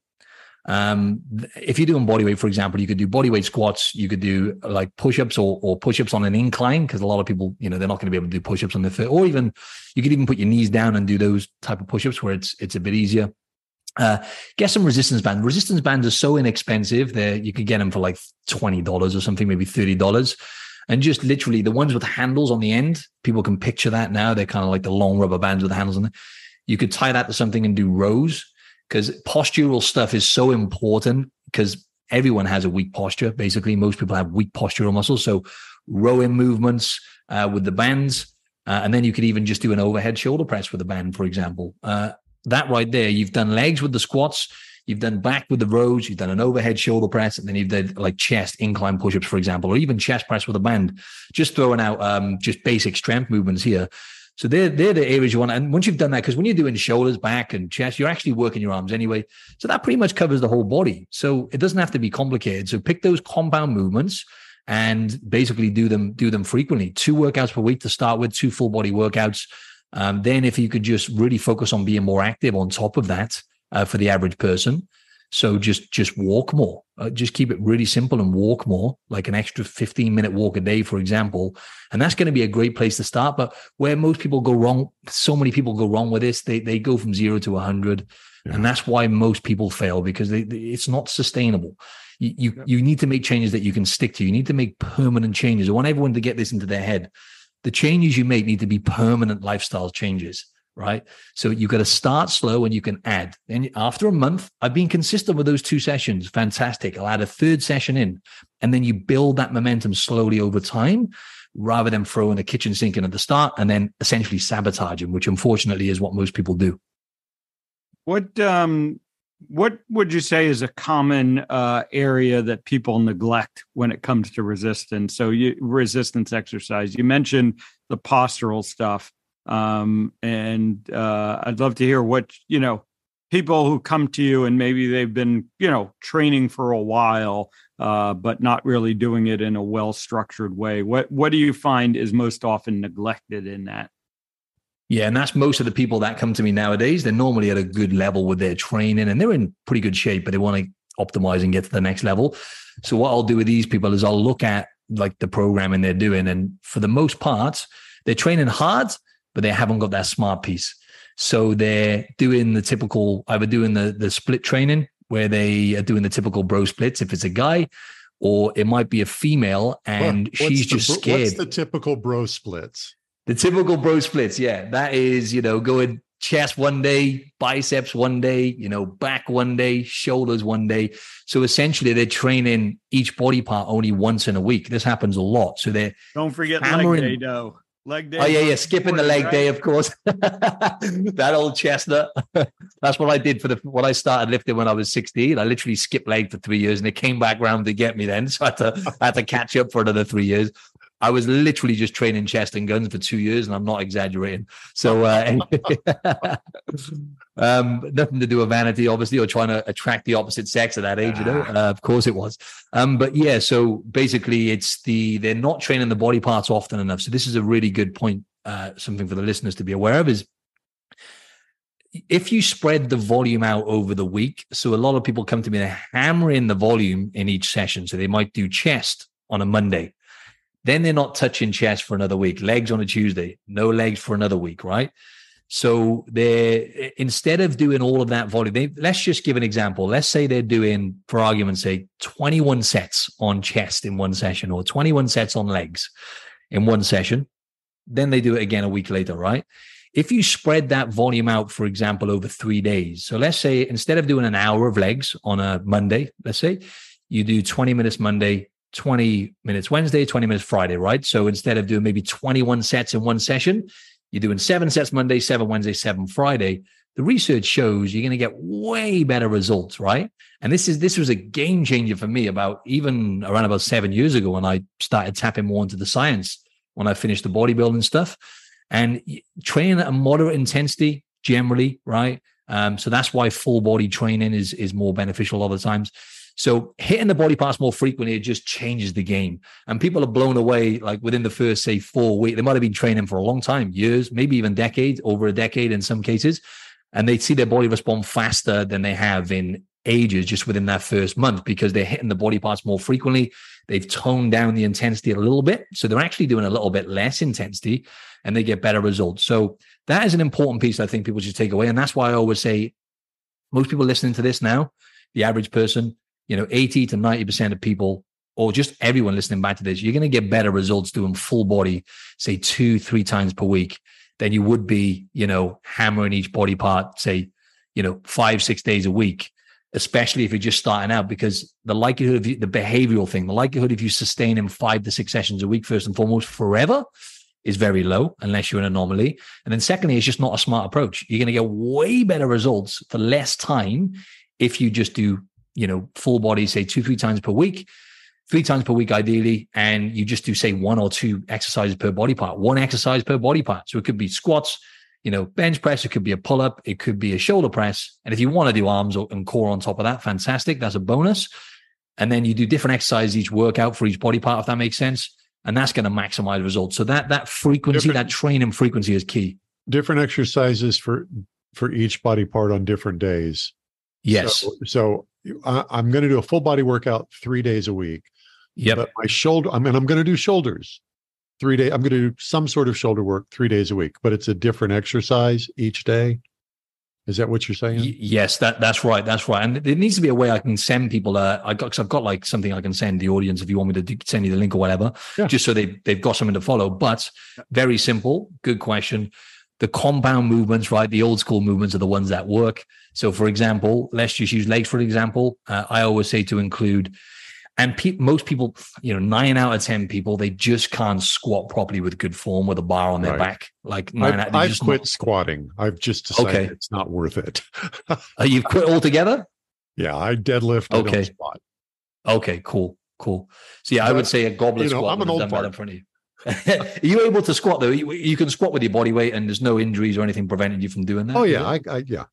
[SPEAKER 3] um, if you're doing body weight, for example, you could do body weight squats, you could do like push-ups or, or push-ups on an incline because a lot of people, you know, they're not going to be able to do push-ups on their foot, or even you could even put your knees down and do those type of push-ups where it's it's a bit easier. Uh, get some resistance bands. Resistance bands are so inexpensive that you could get them for like twenty dollars or something, maybe thirty dollars. And just literally the ones with handles on the end, people can picture that now. They're kind of like the long rubber bands with the handles on them. You could tie that to something and do rows because postural stuff is so important because everyone has a weak posture. Basically, most people have weak postural muscles. So rowing movements uh, with the bands, uh, and then you could even just do an overhead shoulder press with a band, for example. Uh, that right there, you've done legs with the squats, you've done back with the rows, you've done an overhead shoulder press, and then you've done like chest incline push-ups, for example, or even chest press with a band. Just throwing out um, just basic strength movements here. So they're they're the areas you want. And once you've done that, because when you're doing shoulders, back, and chest, you're actually working your arms anyway. So that pretty much covers the whole body. So it doesn't have to be complicated. So pick those compound movements and basically do them do them frequently. Two workouts per week to start with, two full body workouts. Um, then if you could just really focus on being more active on top of that uh, for the average person, so just just walk more. Uh, just keep it really simple and walk more, like an extra 15 minute walk a day, for example. And that's going to be a great place to start. But where most people go wrong, so many people go wrong with this, they they go from zero to 100. Yeah. And that's why most people fail because they, they, it's not sustainable. You, you, you need to make changes that you can stick to. You need to make permanent changes. I want everyone to get this into their head. The changes you make need to be permanent lifestyle changes right? So you've got to start slow and you can add. And after a month, I've been consistent with those two sessions. Fantastic. I'll add a third session in. And then you build that momentum slowly over time rather than throwing a kitchen sink in at the start and then essentially sabotaging, which unfortunately is what most people do.
[SPEAKER 2] What um what would you say is a common uh, area that people neglect when it comes to resistance? So you resistance exercise. You mentioned the postural stuff um, and uh, I'd love to hear what you know people who come to you and maybe they've been you know training for a while uh, but not really doing it in a well structured way. What what do you find is most often neglected in that?
[SPEAKER 3] Yeah, and that's most of the people that come to me nowadays. They're normally at a good level with their training and they're in pretty good shape, but they want to optimize and get to the next level. So what I'll do with these people is I'll look at like the programming they're doing, and for the most part, they're training hard, but they haven't got that smart piece. So they're doing the typical, either doing the the split training where they are doing the typical bro splits if it's a guy, or it might be a female and she's just
[SPEAKER 1] the,
[SPEAKER 3] scared.
[SPEAKER 1] What's the typical bro splits?
[SPEAKER 3] The typical bro splits, yeah, that is you know going chest one day, biceps one day, you know, back one day, shoulders one day. So essentially, they're training each body part only once in a week. This happens a lot. So they're
[SPEAKER 2] don't forget hammering, leg day, though.
[SPEAKER 3] Leg day. Oh yeah, yeah. Skipping the leg right? day, of course. that old chestnut. That's what I did for the when I started lifting when I was 16. I literally skipped leg for three years, and it came back round to get me. Then, so I had to I had to catch up for another three years. I was literally just training chest and guns for two years, and I'm not exaggerating. So, uh, um, nothing to do with vanity, obviously, or trying to attract the opposite sex at that age. You know, uh, of course it was. Um, but yeah, so basically, it's the they're not training the body parts often enough. So this is a really good point. Uh, something for the listeners to be aware of is if you spread the volume out over the week, so a lot of people come to me, they hammer in the volume in each session. So they might do chest on a Monday, then they're not touching chest for another week, legs on a Tuesday, no legs for another week, right? So they're instead of doing all of that volume, they, let's just give an example. Let's say they're doing, for argument's sake, 21 sets on chest in one session or 21 sets on legs in one session. Then they do it again a week later, right? If you spread that volume out, for example, over three days, so let's say instead of doing an hour of legs on a Monday, let's say you do 20 minutes Monday, 20 minutes Wednesday, 20 minutes Friday, right? So instead of doing maybe 21 sets in one session, you're doing seven sets Monday, seven Wednesday, seven Friday. The research shows you're going to get way better results, right? And this is this was a game changer for me about even around about seven years ago when I started tapping more into the science when I finished the bodybuilding stuff and training at a moderate intensity generally, right? Um, so that's why full body training is is more beneficial a lot of times. So hitting the body parts more frequently, just changes the game. And people are blown away, like within the first, say, four weeks. They might have been training for a long time, years, maybe even decades, over a decade in some cases. And they see their body respond faster than they have in ages just within that first month because they're hitting the body parts more frequently. They've toned down the intensity a little bit. So they're actually doing a little bit less intensity and they get better results. So that is an important piece I think people should take away. And that's why I always say most people listening to this now, the average person, you know, 80 to 90% of people, or just everyone listening back to this, you're going to get better results doing full body, say two, three times per week than you would be, you know, hammering each body part, say, you know, five, six days a week, especially if you're just starting out, because the likelihood of you, the behavioral thing, the likelihood of you sustaining five to six sessions a week, first and foremost, forever is very low unless you're an anomaly. And then secondly, it's just not a smart approach. You're going to get way better results for less time if you just do you know, full body, say two, three times per week, three times per week, ideally. And you just do, say, one or two exercises per body part, one exercise per body part. So it could be squats, you know, bench press, it could be a pull up, it could be a shoulder press. And if you want to do arms or, and core on top of that, fantastic. That's a bonus. And then you do different exercises each workout for each body part, if that makes sense. And that's going to maximize results. So that that frequency, different, that training frequency is key.
[SPEAKER 1] Different exercises for for each body part on different days.
[SPEAKER 3] Yes.
[SPEAKER 1] So, so I, am going to do a full body workout three days a week.
[SPEAKER 3] Yeah.
[SPEAKER 1] But my shoulder, I mean, I'm going to do shoulders three days. I'm going to do some sort of shoulder work three days a week, but it's a different exercise each day. Is that what you're saying? Y-
[SPEAKER 3] yes, that that's right. That's right. And there needs to be a way I can send people. Uh, I got I've got like something I can send the audience if you want me to do, send you the link or whatever, yeah. just so they they've got something to follow. But very simple. Good question the compound movements, right? The old school movements are the ones that work. So, for example, let's just use legs for example. Uh, I always say to include, and pe- most people, you know, nine out of ten people, they just can't squat properly with good form with a bar on their right. back. Like
[SPEAKER 1] nine I've, out, I've quit not... squatting. I've just decided okay. it's not worth it.
[SPEAKER 3] uh, you've quit altogether.
[SPEAKER 1] Yeah, I deadlift. Okay. I.
[SPEAKER 3] Okay, cool, cool. So yeah, but, I would say a goblet you know, squat. I'm an old part. in front of you. Are you able to squat though? You, you, can squat with your body weight, and there's no injuries or anything preventing you from doing that.
[SPEAKER 1] Oh yeah, I, I, yeah.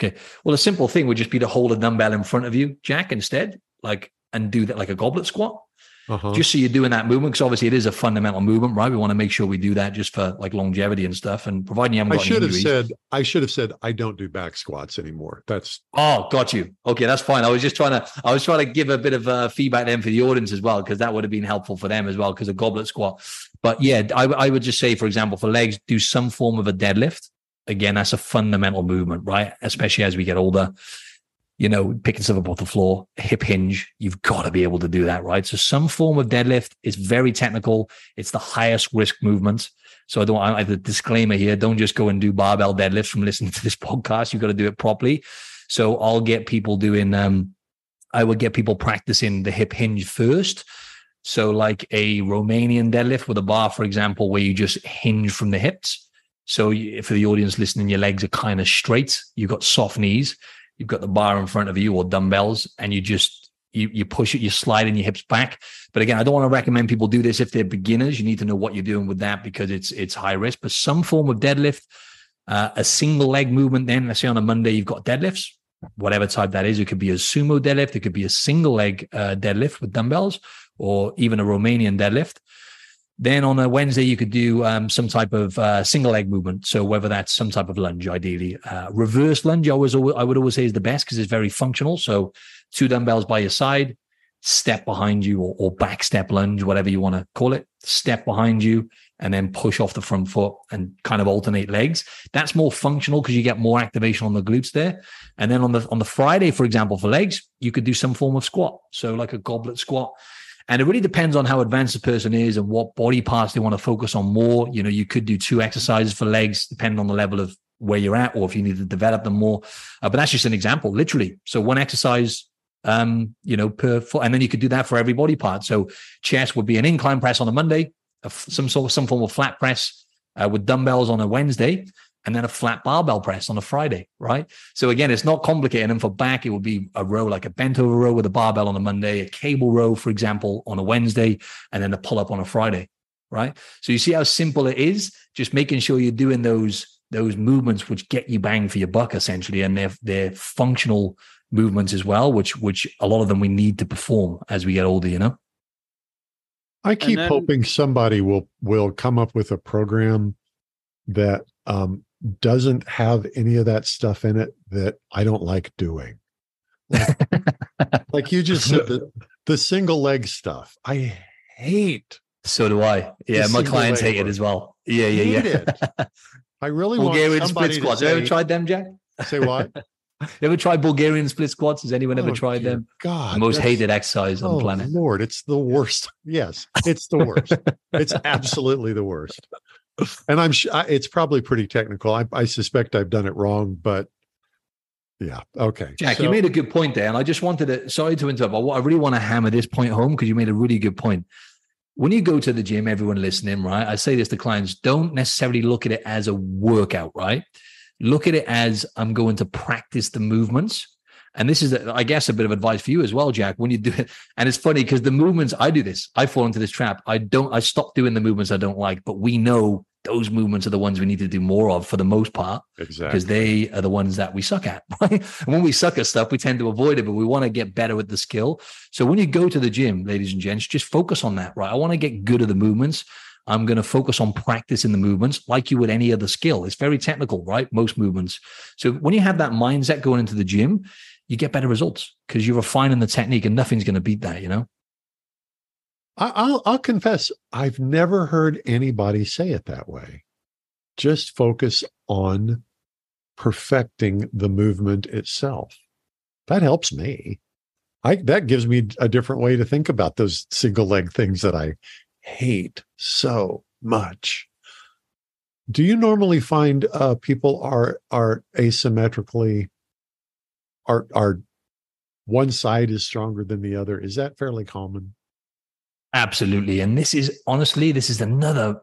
[SPEAKER 3] Okay. Well, a simple thing would just be to hold a dumbbell in front of you, Jack, instead, like, and do that like a goblet squat uh-huh. just so you're doing that movement because obviously it is a fundamental movement, right? We want to make sure we do that just for like longevity and stuff. And providing you haven't
[SPEAKER 1] I should have said I should have said I don't do back squats anymore. That's
[SPEAKER 3] oh, got you. Okay, that's fine. I was just trying to I was trying to give a bit of uh, feedback then for the audience as well because that would have been helpful for them as well because a goblet squat. But yeah, I, I would just say, for example, for legs, do some form of a deadlift. Again, that's a fundamental movement, right? Especially as we get older you know, picking stuff up off the floor, hip hinge, you've got to be able to do that, right? So some form of deadlift is very technical. It's the highest risk movement. So I don't I have a disclaimer here. Don't just go and do barbell deadlifts from listening to this podcast. You've got to do it properly. So I'll get people doing um I would get people practicing the hip hinge first. So like a Romanian deadlift with a bar, for example, where you just hinge from the hips. So for the audience listening, your legs are kind of straight. You've got soft knees you've got the bar in front of you or dumbbells and you just you, you push it, you slide in your hips back. But again, I don't want to recommend people do this if they're beginners. You need to know what you're doing with that because it's it's high risk. But some form of deadlift, uh, a single leg movement. Then let's say on a Monday you've got deadlifts, whatever type that is. It could be a sumo deadlift, it could be a single leg uh, deadlift with dumbbells, or even a Romanian deadlift. Then on a Wednesday, you could do um, some type of uh, single leg movement. So whether that's some type of lunge, ideally, uh, reverse lunge, I, always, I would always say is the best because it's very functional. So two dumbbells by your side, step behind you, or, or back step lunge, whatever you want to call it. Step behind you, and then push off the front foot and kind of alternate legs. That's more functional because you get more activation on the glutes there. And then on the on the Friday, for example, for legs, you could do some form of squat. So like a goblet squat And it really depends on how advanced the person is and what body parts they want to focus on more. You know, you could do two exercises for legs, depending on the level of where you're at, or if you need to develop them more. Uh, but that's just an example, literally. So one exercise, um, you know, per foot, and then you could do that for every body part. So chest would be an incline press on a Monday, a, some sort of some form of flat press uh, with dumbbells on a Wednesday, and then a flat barbell press on a Friday, right? So again, it's not complicated. And for back, it would be a row like a bent over row with a barbell on a Monday, a cable row, for example, on a Wednesday, and then a pull up on a Friday, right? So you see how simple it is. Just making sure you're doing those those movements which get you bang for your buck, essentially, and they're they're functional movements as well, which which a lot of them we need to perform as we get older. You know.
[SPEAKER 1] I keep then, hoping somebody will will come up with a program that um, doesn't have any of that stuff in it that I don't like doing. Like, like you just said, the, the single leg stuff. I hate.
[SPEAKER 3] So do I. Yeah, my clients hate it as well. Yeah, yeah, yeah.
[SPEAKER 1] I really Bulgarian want split
[SPEAKER 3] squats. You ever tried them, Jack?
[SPEAKER 1] Say what?
[SPEAKER 3] you ever tried Bulgarian split squats? Has anyone ever oh, tried them?
[SPEAKER 1] God,
[SPEAKER 3] the most hated exercise on
[SPEAKER 1] oh,
[SPEAKER 3] the planet.
[SPEAKER 1] Lord, it's the worst. Yes, it's the worst. it's absolutely the worst and I'm it's probably pretty technical. I, I, suspect I've done it wrong, but yeah, okay.
[SPEAKER 3] Jack, so, you made a good point there, and I just wanted to. Sorry to interrupt, but I really want to hammer this point home because you made a really good point. When you go to the gym, everyone listening, right? I say this to clients: don't necessarily look at it as a workout, right? Look at it as I'm going to practice the movements. And this is, I guess, a bit of advice for you as well, Jack. When you do it, and it's funny because the movements I do this, I fall into this trap. I don't, I stop doing the movements I don't like, but we know those movements are the ones we need to do more of for the most part.
[SPEAKER 1] Exactly.
[SPEAKER 3] Because they are the ones that we suck at. Right? And when we suck at stuff, we tend to avoid it, but we want to get better with the skill. So when you go to the gym, ladies and gents, just focus on that, right? I want to get good at the movements. I'm going to focus on practicing the movements like you would any other skill. It's very technical, right? Most movements. So when you have that mindset going into the gym, you get better results because you're refining the technique and nothing's going to beat that, you know?
[SPEAKER 1] I'll, I'll confess, I've never heard anybody say it that way. Just focus on perfecting the movement itself. That helps me. I, that gives me a different way to think about those single leg things that I hate so much. Do you normally find uh, people are are asymmetrically are are one side is stronger than the other. Is that fairly common?
[SPEAKER 3] Absolutely. And this is honestly, this is another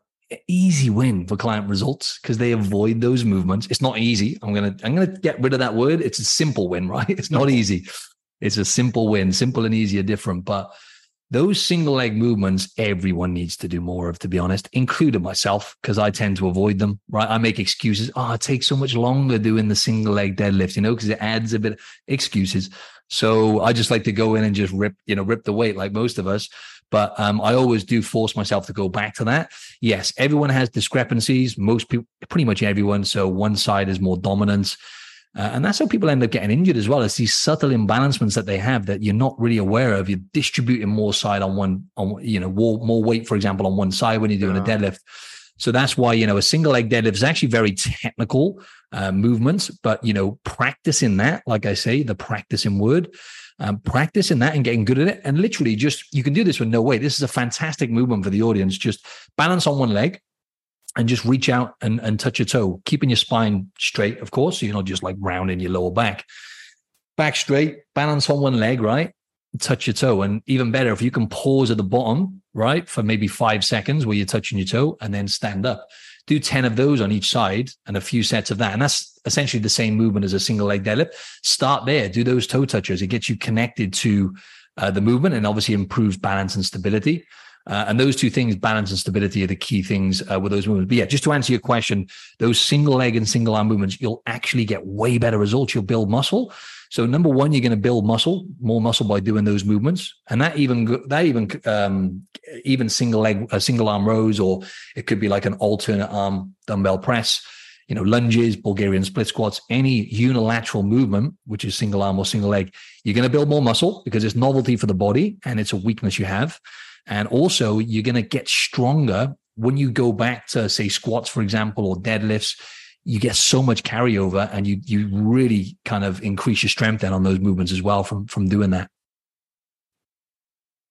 [SPEAKER 3] easy win for client results because they avoid those movements. It's not easy. I'm gonna I'm gonna get rid of that word. It's a simple win, right? It's not easy. It's a simple win. Simple and easy are different, but those single leg movements everyone needs to do more of to be honest including myself because i tend to avoid them right i make excuses oh it takes so much longer doing the single leg deadlift you know because it adds a bit of excuses so i just like to go in and just rip you know rip the weight like most of us but um, I always do force myself to go back to that. Yes, everyone has discrepancies. Most people, pretty much everyone. So one side is more dominant. Uh, and that's how people end up getting injured as well. It's these subtle imbalancements that they have that you're not really aware of. You're distributing more side on one, on you know, more, more weight, for example, on one side when you're doing yeah. a deadlift. So that's why you know a single leg deadlift is actually very technical uh, movements, but you know, practicing that, like I say, the practicing word, um, practicing that and getting good at it, and literally just you can do this with no weight. This is a fantastic movement for the audience. Just balance on one leg, and just reach out and, and touch your toe, keeping your spine straight, of course. So you're not just like rounding your lower back. Back straight, balance on one leg, right? Touch your toe. And even better, if you can pause at the bottom, right, for maybe five seconds where you're touching your toe and then stand up. Do 10 of those on each side and a few sets of that. And that's essentially the same movement as a single leg deadlift. Start there, do those toe touches. It gets you connected to uh, the movement and obviously improves balance and stability. Uh, and those two things, balance and stability, are the key things uh, with those movements. But yeah, just to answer your question, those single leg and single arm movements, you'll actually get way better results. You'll build muscle. So number one, you're going to build muscle, more muscle by doing those movements, and that even that even um, even single leg, uh, single arm rows, or it could be like an alternate arm dumbbell press. You know, lunges, Bulgarian split squats, any unilateral movement, which is single arm or single leg, you're going to build more muscle because it's novelty for the body and it's a weakness you have. And also, you're going to get stronger when you go back to, say, squats, for example, or deadlifts. You get so much carryover, and you you really kind of increase your strength then on those movements as well from from doing that.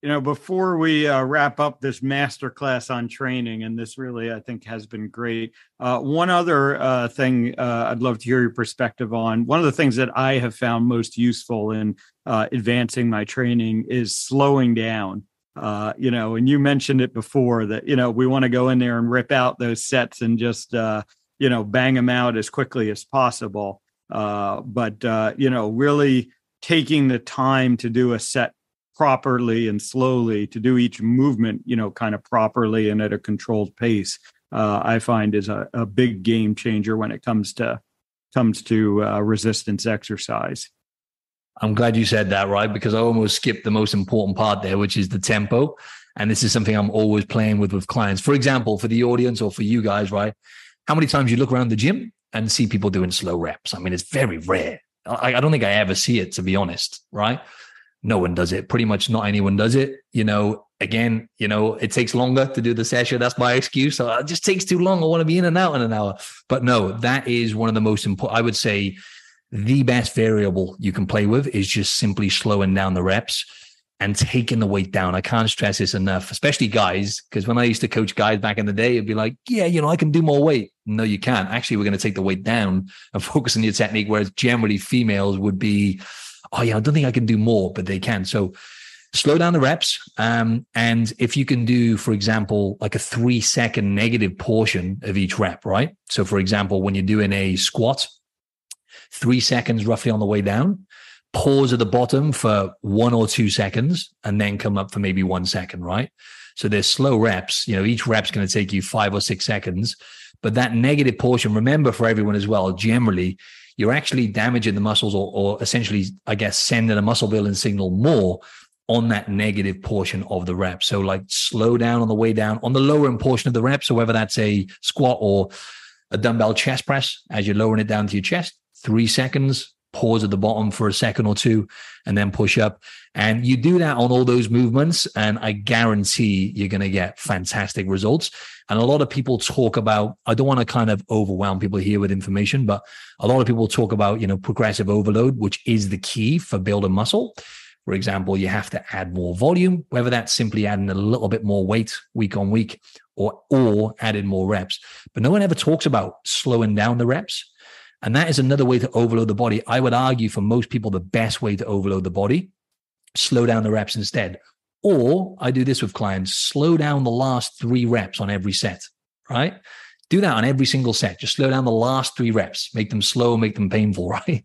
[SPEAKER 2] you know, before we uh, wrap up this masterclass on training, and this really, I think, has been great. Uh, one other uh, thing uh, I'd love to hear your perspective on. One of the things that I have found most useful in uh, advancing my training is slowing down. Uh, you know, and you mentioned it before that you know we want to go in there and rip out those sets and just uh, you know bang them out as quickly as possible. Uh, but uh, you know, really taking the time to do a set properly and slowly to do each movement you know kind of properly and at a controlled pace uh, i find is a, a, big game changer when it comes to comes to uh, resistance exercise
[SPEAKER 3] i'm glad you said that right because i almost skipped the most important part there which is the tempo and this is something i'm always playing with with clients for example for the audience or for you guys right how many times you look around the gym and see people doing slow reps i mean it's very rare I, I don't think i ever see it to be honest right no one does it. Pretty much not anyone does it. You know, again, you know, it takes longer to do the session. That's my excuse. So it just takes too long. I want to be in and out in an hour. But no, that is one of the most important. I would say the best variable you can play with is just simply slowing down the reps and taking the weight down. I can't stress this enough, especially guys, because when I used to coach guys back in the day, it'd be like, yeah, you know, I can do more weight. No, you can't. Actually, we're going to take the weight down and focus on your technique. Whereas generally females would be, oh yeah, I don't think I can do more, but they can. So slow down the reps. Um, and if you can do, for example, like a three second negative portion of each rep, right? So for example, when you're doing a squat, three seconds roughly on the way down, pause at the bottom for one or two seconds, and then come up for maybe one second, right? So there's slow reps. You know, each rep's going to take you five or six seconds. But that negative portion, remember for everyone as well, generally you're actually damaging the muscles or, or essentially, I guess, sending a muscle building signal more on that negative portion of the rep. So like slow down on the way down on the lower end portion of the rep. So whether that's a squat or a dumbbell chest press, as you're lowering it down to your chest, three seconds, pause at the bottom for a second or two, and then push up. And you do that on all those movements, and I guarantee you're going to get fantastic results. And a lot of people talk about, I don't want to kind of overwhelm people here with information, but a lot of people talk about, you know, progressive overload, which is the key for building muscle. For example, you have to add more volume, whether that's simply adding a little bit more weight week on week or, or adding more reps. But no one ever talks about slowing down the reps and that is another way to overload the body. I would argue for most people, the best way to overload the body, slow down the reps instead. Or I do this with clients, slow down the last three reps on every set, right? Do that on every single set. Just slow down the last three reps, make them slow, make them painful, right?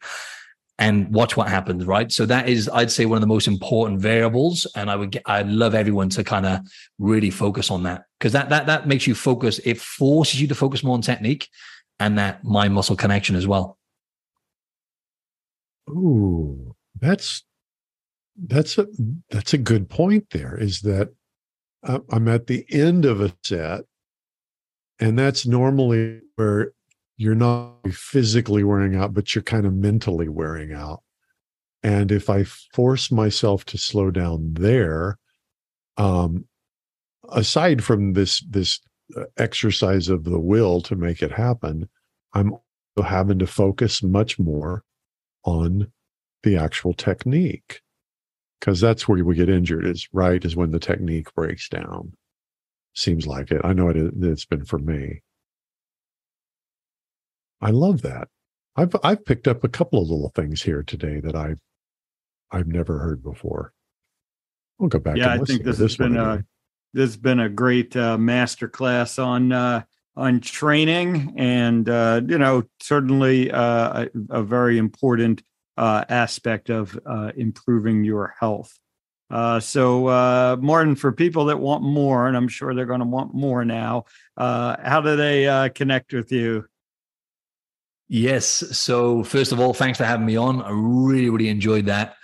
[SPEAKER 3] And watch what happens, right? So that is, I'd say, one of the most important variables. And I would, get, I'd love everyone to kind of really focus on that because that that that makes you focus. It forces you to focus more on technique and that mind muscle connection as well.
[SPEAKER 1] Ooh, that's that's a that's a good point. There is that I'm at the end of a set, and that's normally where you're not physically wearing out, but you're kind of mentally wearing out. And if I force myself to slow down there, um, aside from this this exercise of the will to make it happen, I'm having to focus much more on the actual technique because that's where we get injured is right is when the technique breaks down. Seems like it. I know it, it's been for me. I love that. I've i've picked up a couple of little things here today that i i've never heard before. I'll go back
[SPEAKER 2] yeah i think this has been uh, a this has been a great uh, master class on uh, on training, and uh, you know certainly uh, a, a, very important uh, aspect of uh, improving your health. so, Martin, for people that want more, and I'm sure they're going to want more now, how do they connect with you?
[SPEAKER 3] Yes. So, first of all, thanks for having me on. I really, really enjoyed that.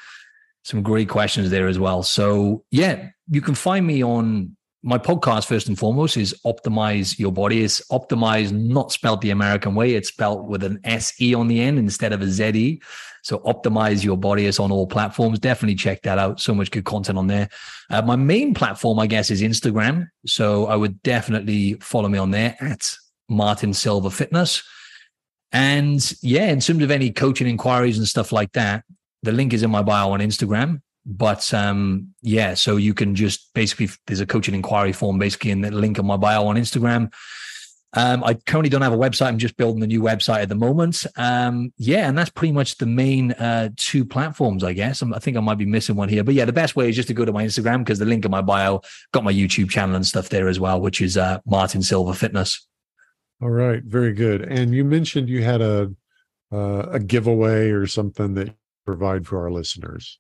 [SPEAKER 3] Some great questions there as well. So, yeah, you can find me on my podcast first and foremost is optimize your body. It's optimize not spelled the american way. It's spelled with an se on the end instead of a ze so optimize your body. Is on all platforms. Definitely check that out. So much good content on there. Uh, my main platform i guess is instagram. So i would definitely follow me on there at martin Silva fitness. And yeah in terms of any coaching inquiries and stuff like that the link is in my bio on instagram but um, yeah, so you can just basically there's a coaching inquiry form basically in the link in my bio on Instagram. Um, I currently don't have a website. I'm just building a new website at the moment. Um, yeah, and that's pretty much the main uh, two platforms, I guess. I'm, i think I might be missing one here, but yeah, the best way is just to go to my Instagram because the link in my bio got my YouTube channel and stuff there as well, which is uh, Martin Silva Fitness.
[SPEAKER 1] All right, very good. And you mentioned you had a uh, a giveaway or something that you provide for our listeners.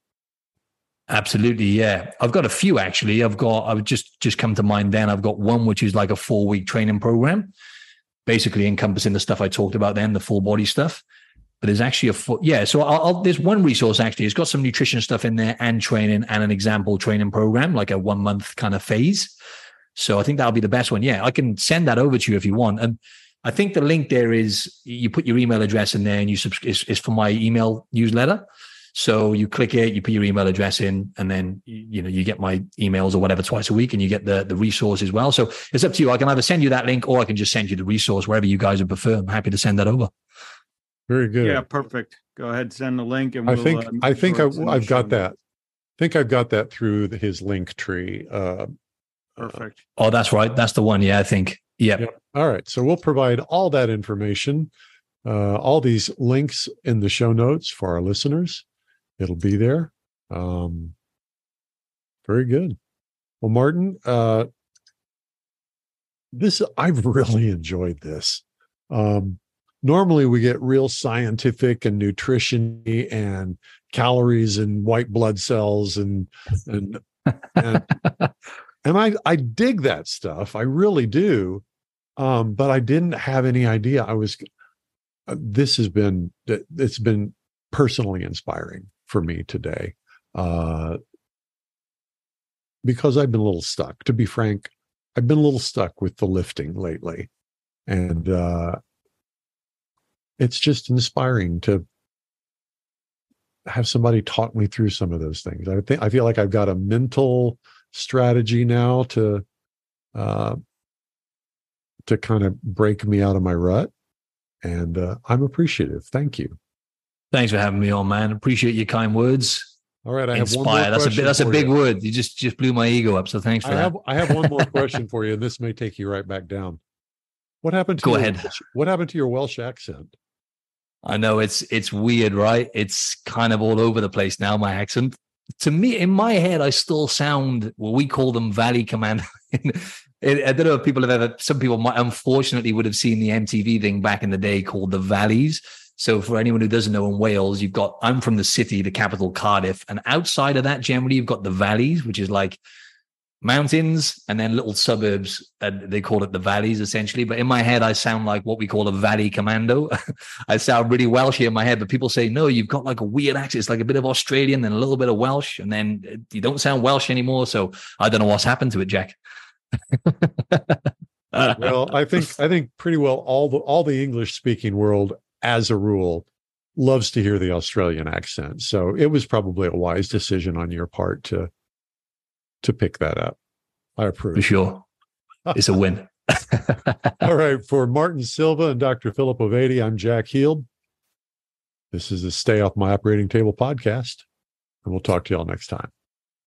[SPEAKER 3] Absolutely, yeah. I've got a few actually. I've got I would just just come to mind then. I've got one which is like a four week training program, basically encompassing the stuff I talked about then, the full body stuff. But there's actually a full, yeah. So I'll, I'll, there's one resource actually. It's got some nutrition stuff in there and training and an example training program, like a one month kind of phase. So I think that'll be the best one. Yeah, I can send that over to you if you want. And I think the link there is you put your email address in there and you subscribe. Is, is for my email newsletter. So you click it, you put your email address in, and then you know you get my emails or whatever twice a week, and you get the the resource as well. So it's up to you. I can either send you that link or I can just send you the resource wherever you guys would prefer. I'm happy to send that over.
[SPEAKER 1] Very good.
[SPEAKER 2] Yeah, perfect. Go ahead, send the link, and
[SPEAKER 1] we'll, I think uh, I think I, have got that. I think I've got that through his Linktree. Uh,
[SPEAKER 2] perfect.
[SPEAKER 3] Uh, oh, that's right. That's the one. Yeah, I think. Yep. yep.
[SPEAKER 1] All right. So we'll provide all that information, uh, all these links in the show notes for our listeners it'll be there. Um, very good. Well, Martin, uh, this I've really enjoyed this. Um, normally, we get real scientific and nutrition and calories and white blood cells and and and, and I I dig that stuff. I really do. Um, but I didn't have any idea I was. Uh, this has been it's been personally inspiring for me today uh, because I've been a little stuck. To be frank, I've been a little stuck with the lifting lately, and uh, it's just inspiring to have somebody talk me through some of those things. I think I feel like I've got a mental strategy now to uh, to kind of break me out of my rut, and uh, I'm appreciative. Thank you.
[SPEAKER 3] Thanks for having me on, man. Appreciate your kind words.
[SPEAKER 1] All right, I
[SPEAKER 3] Inspire. have one more That's a big, that's a big you. word. You just just blew my ego up. So thanks for
[SPEAKER 1] I
[SPEAKER 3] that.
[SPEAKER 1] Have, I have one more question for you, and this may take you right back down. What happened to
[SPEAKER 3] Go
[SPEAKER 1] your,
[SPEAKER 3] ahead.
[SPEAKER 1] What happened to your Welsh accent?
[SPEAKER 3] I know it's it's weird, right? It's kind of all over the place now. My accent. To me, in my head, I still sound what we call them Valley Command. I don't know if people have ever. Some people might, unfortunately, would have seen the MTV thing back in the day called the Valleys so for anyone who doesn't know, in Wales, you've got I'm from the city, the capital Cardiff, and outside of that, generally you've got the valleys, which is like mountains and then little suburbs. And they call it the valleys essentially. But in my head, I sound like what we call a valley commando. I sound really Welsh here in my head, but people say, no, you've got like a weird accent. It's like a bit of Australian and a little bit of Welsh. And then you don't sound Welsh anymore. So I don't know what's happened to it, Jack.
[SPEAKER 1] well, I think I think pretty well all the all the English speaking world as a rule, loves to hear the Australian accent. So it was probably a wise decision on your part to to pick that up. I approve.
[SPEAKER 3] For sure. It's a win.
[SPEAKER 1] All right. For Martin Silva and Dr. Philip Ovadia, I'm Jack Heald. This is the Stay Off My Operating Table podcast, and we'll talk to y'all next time.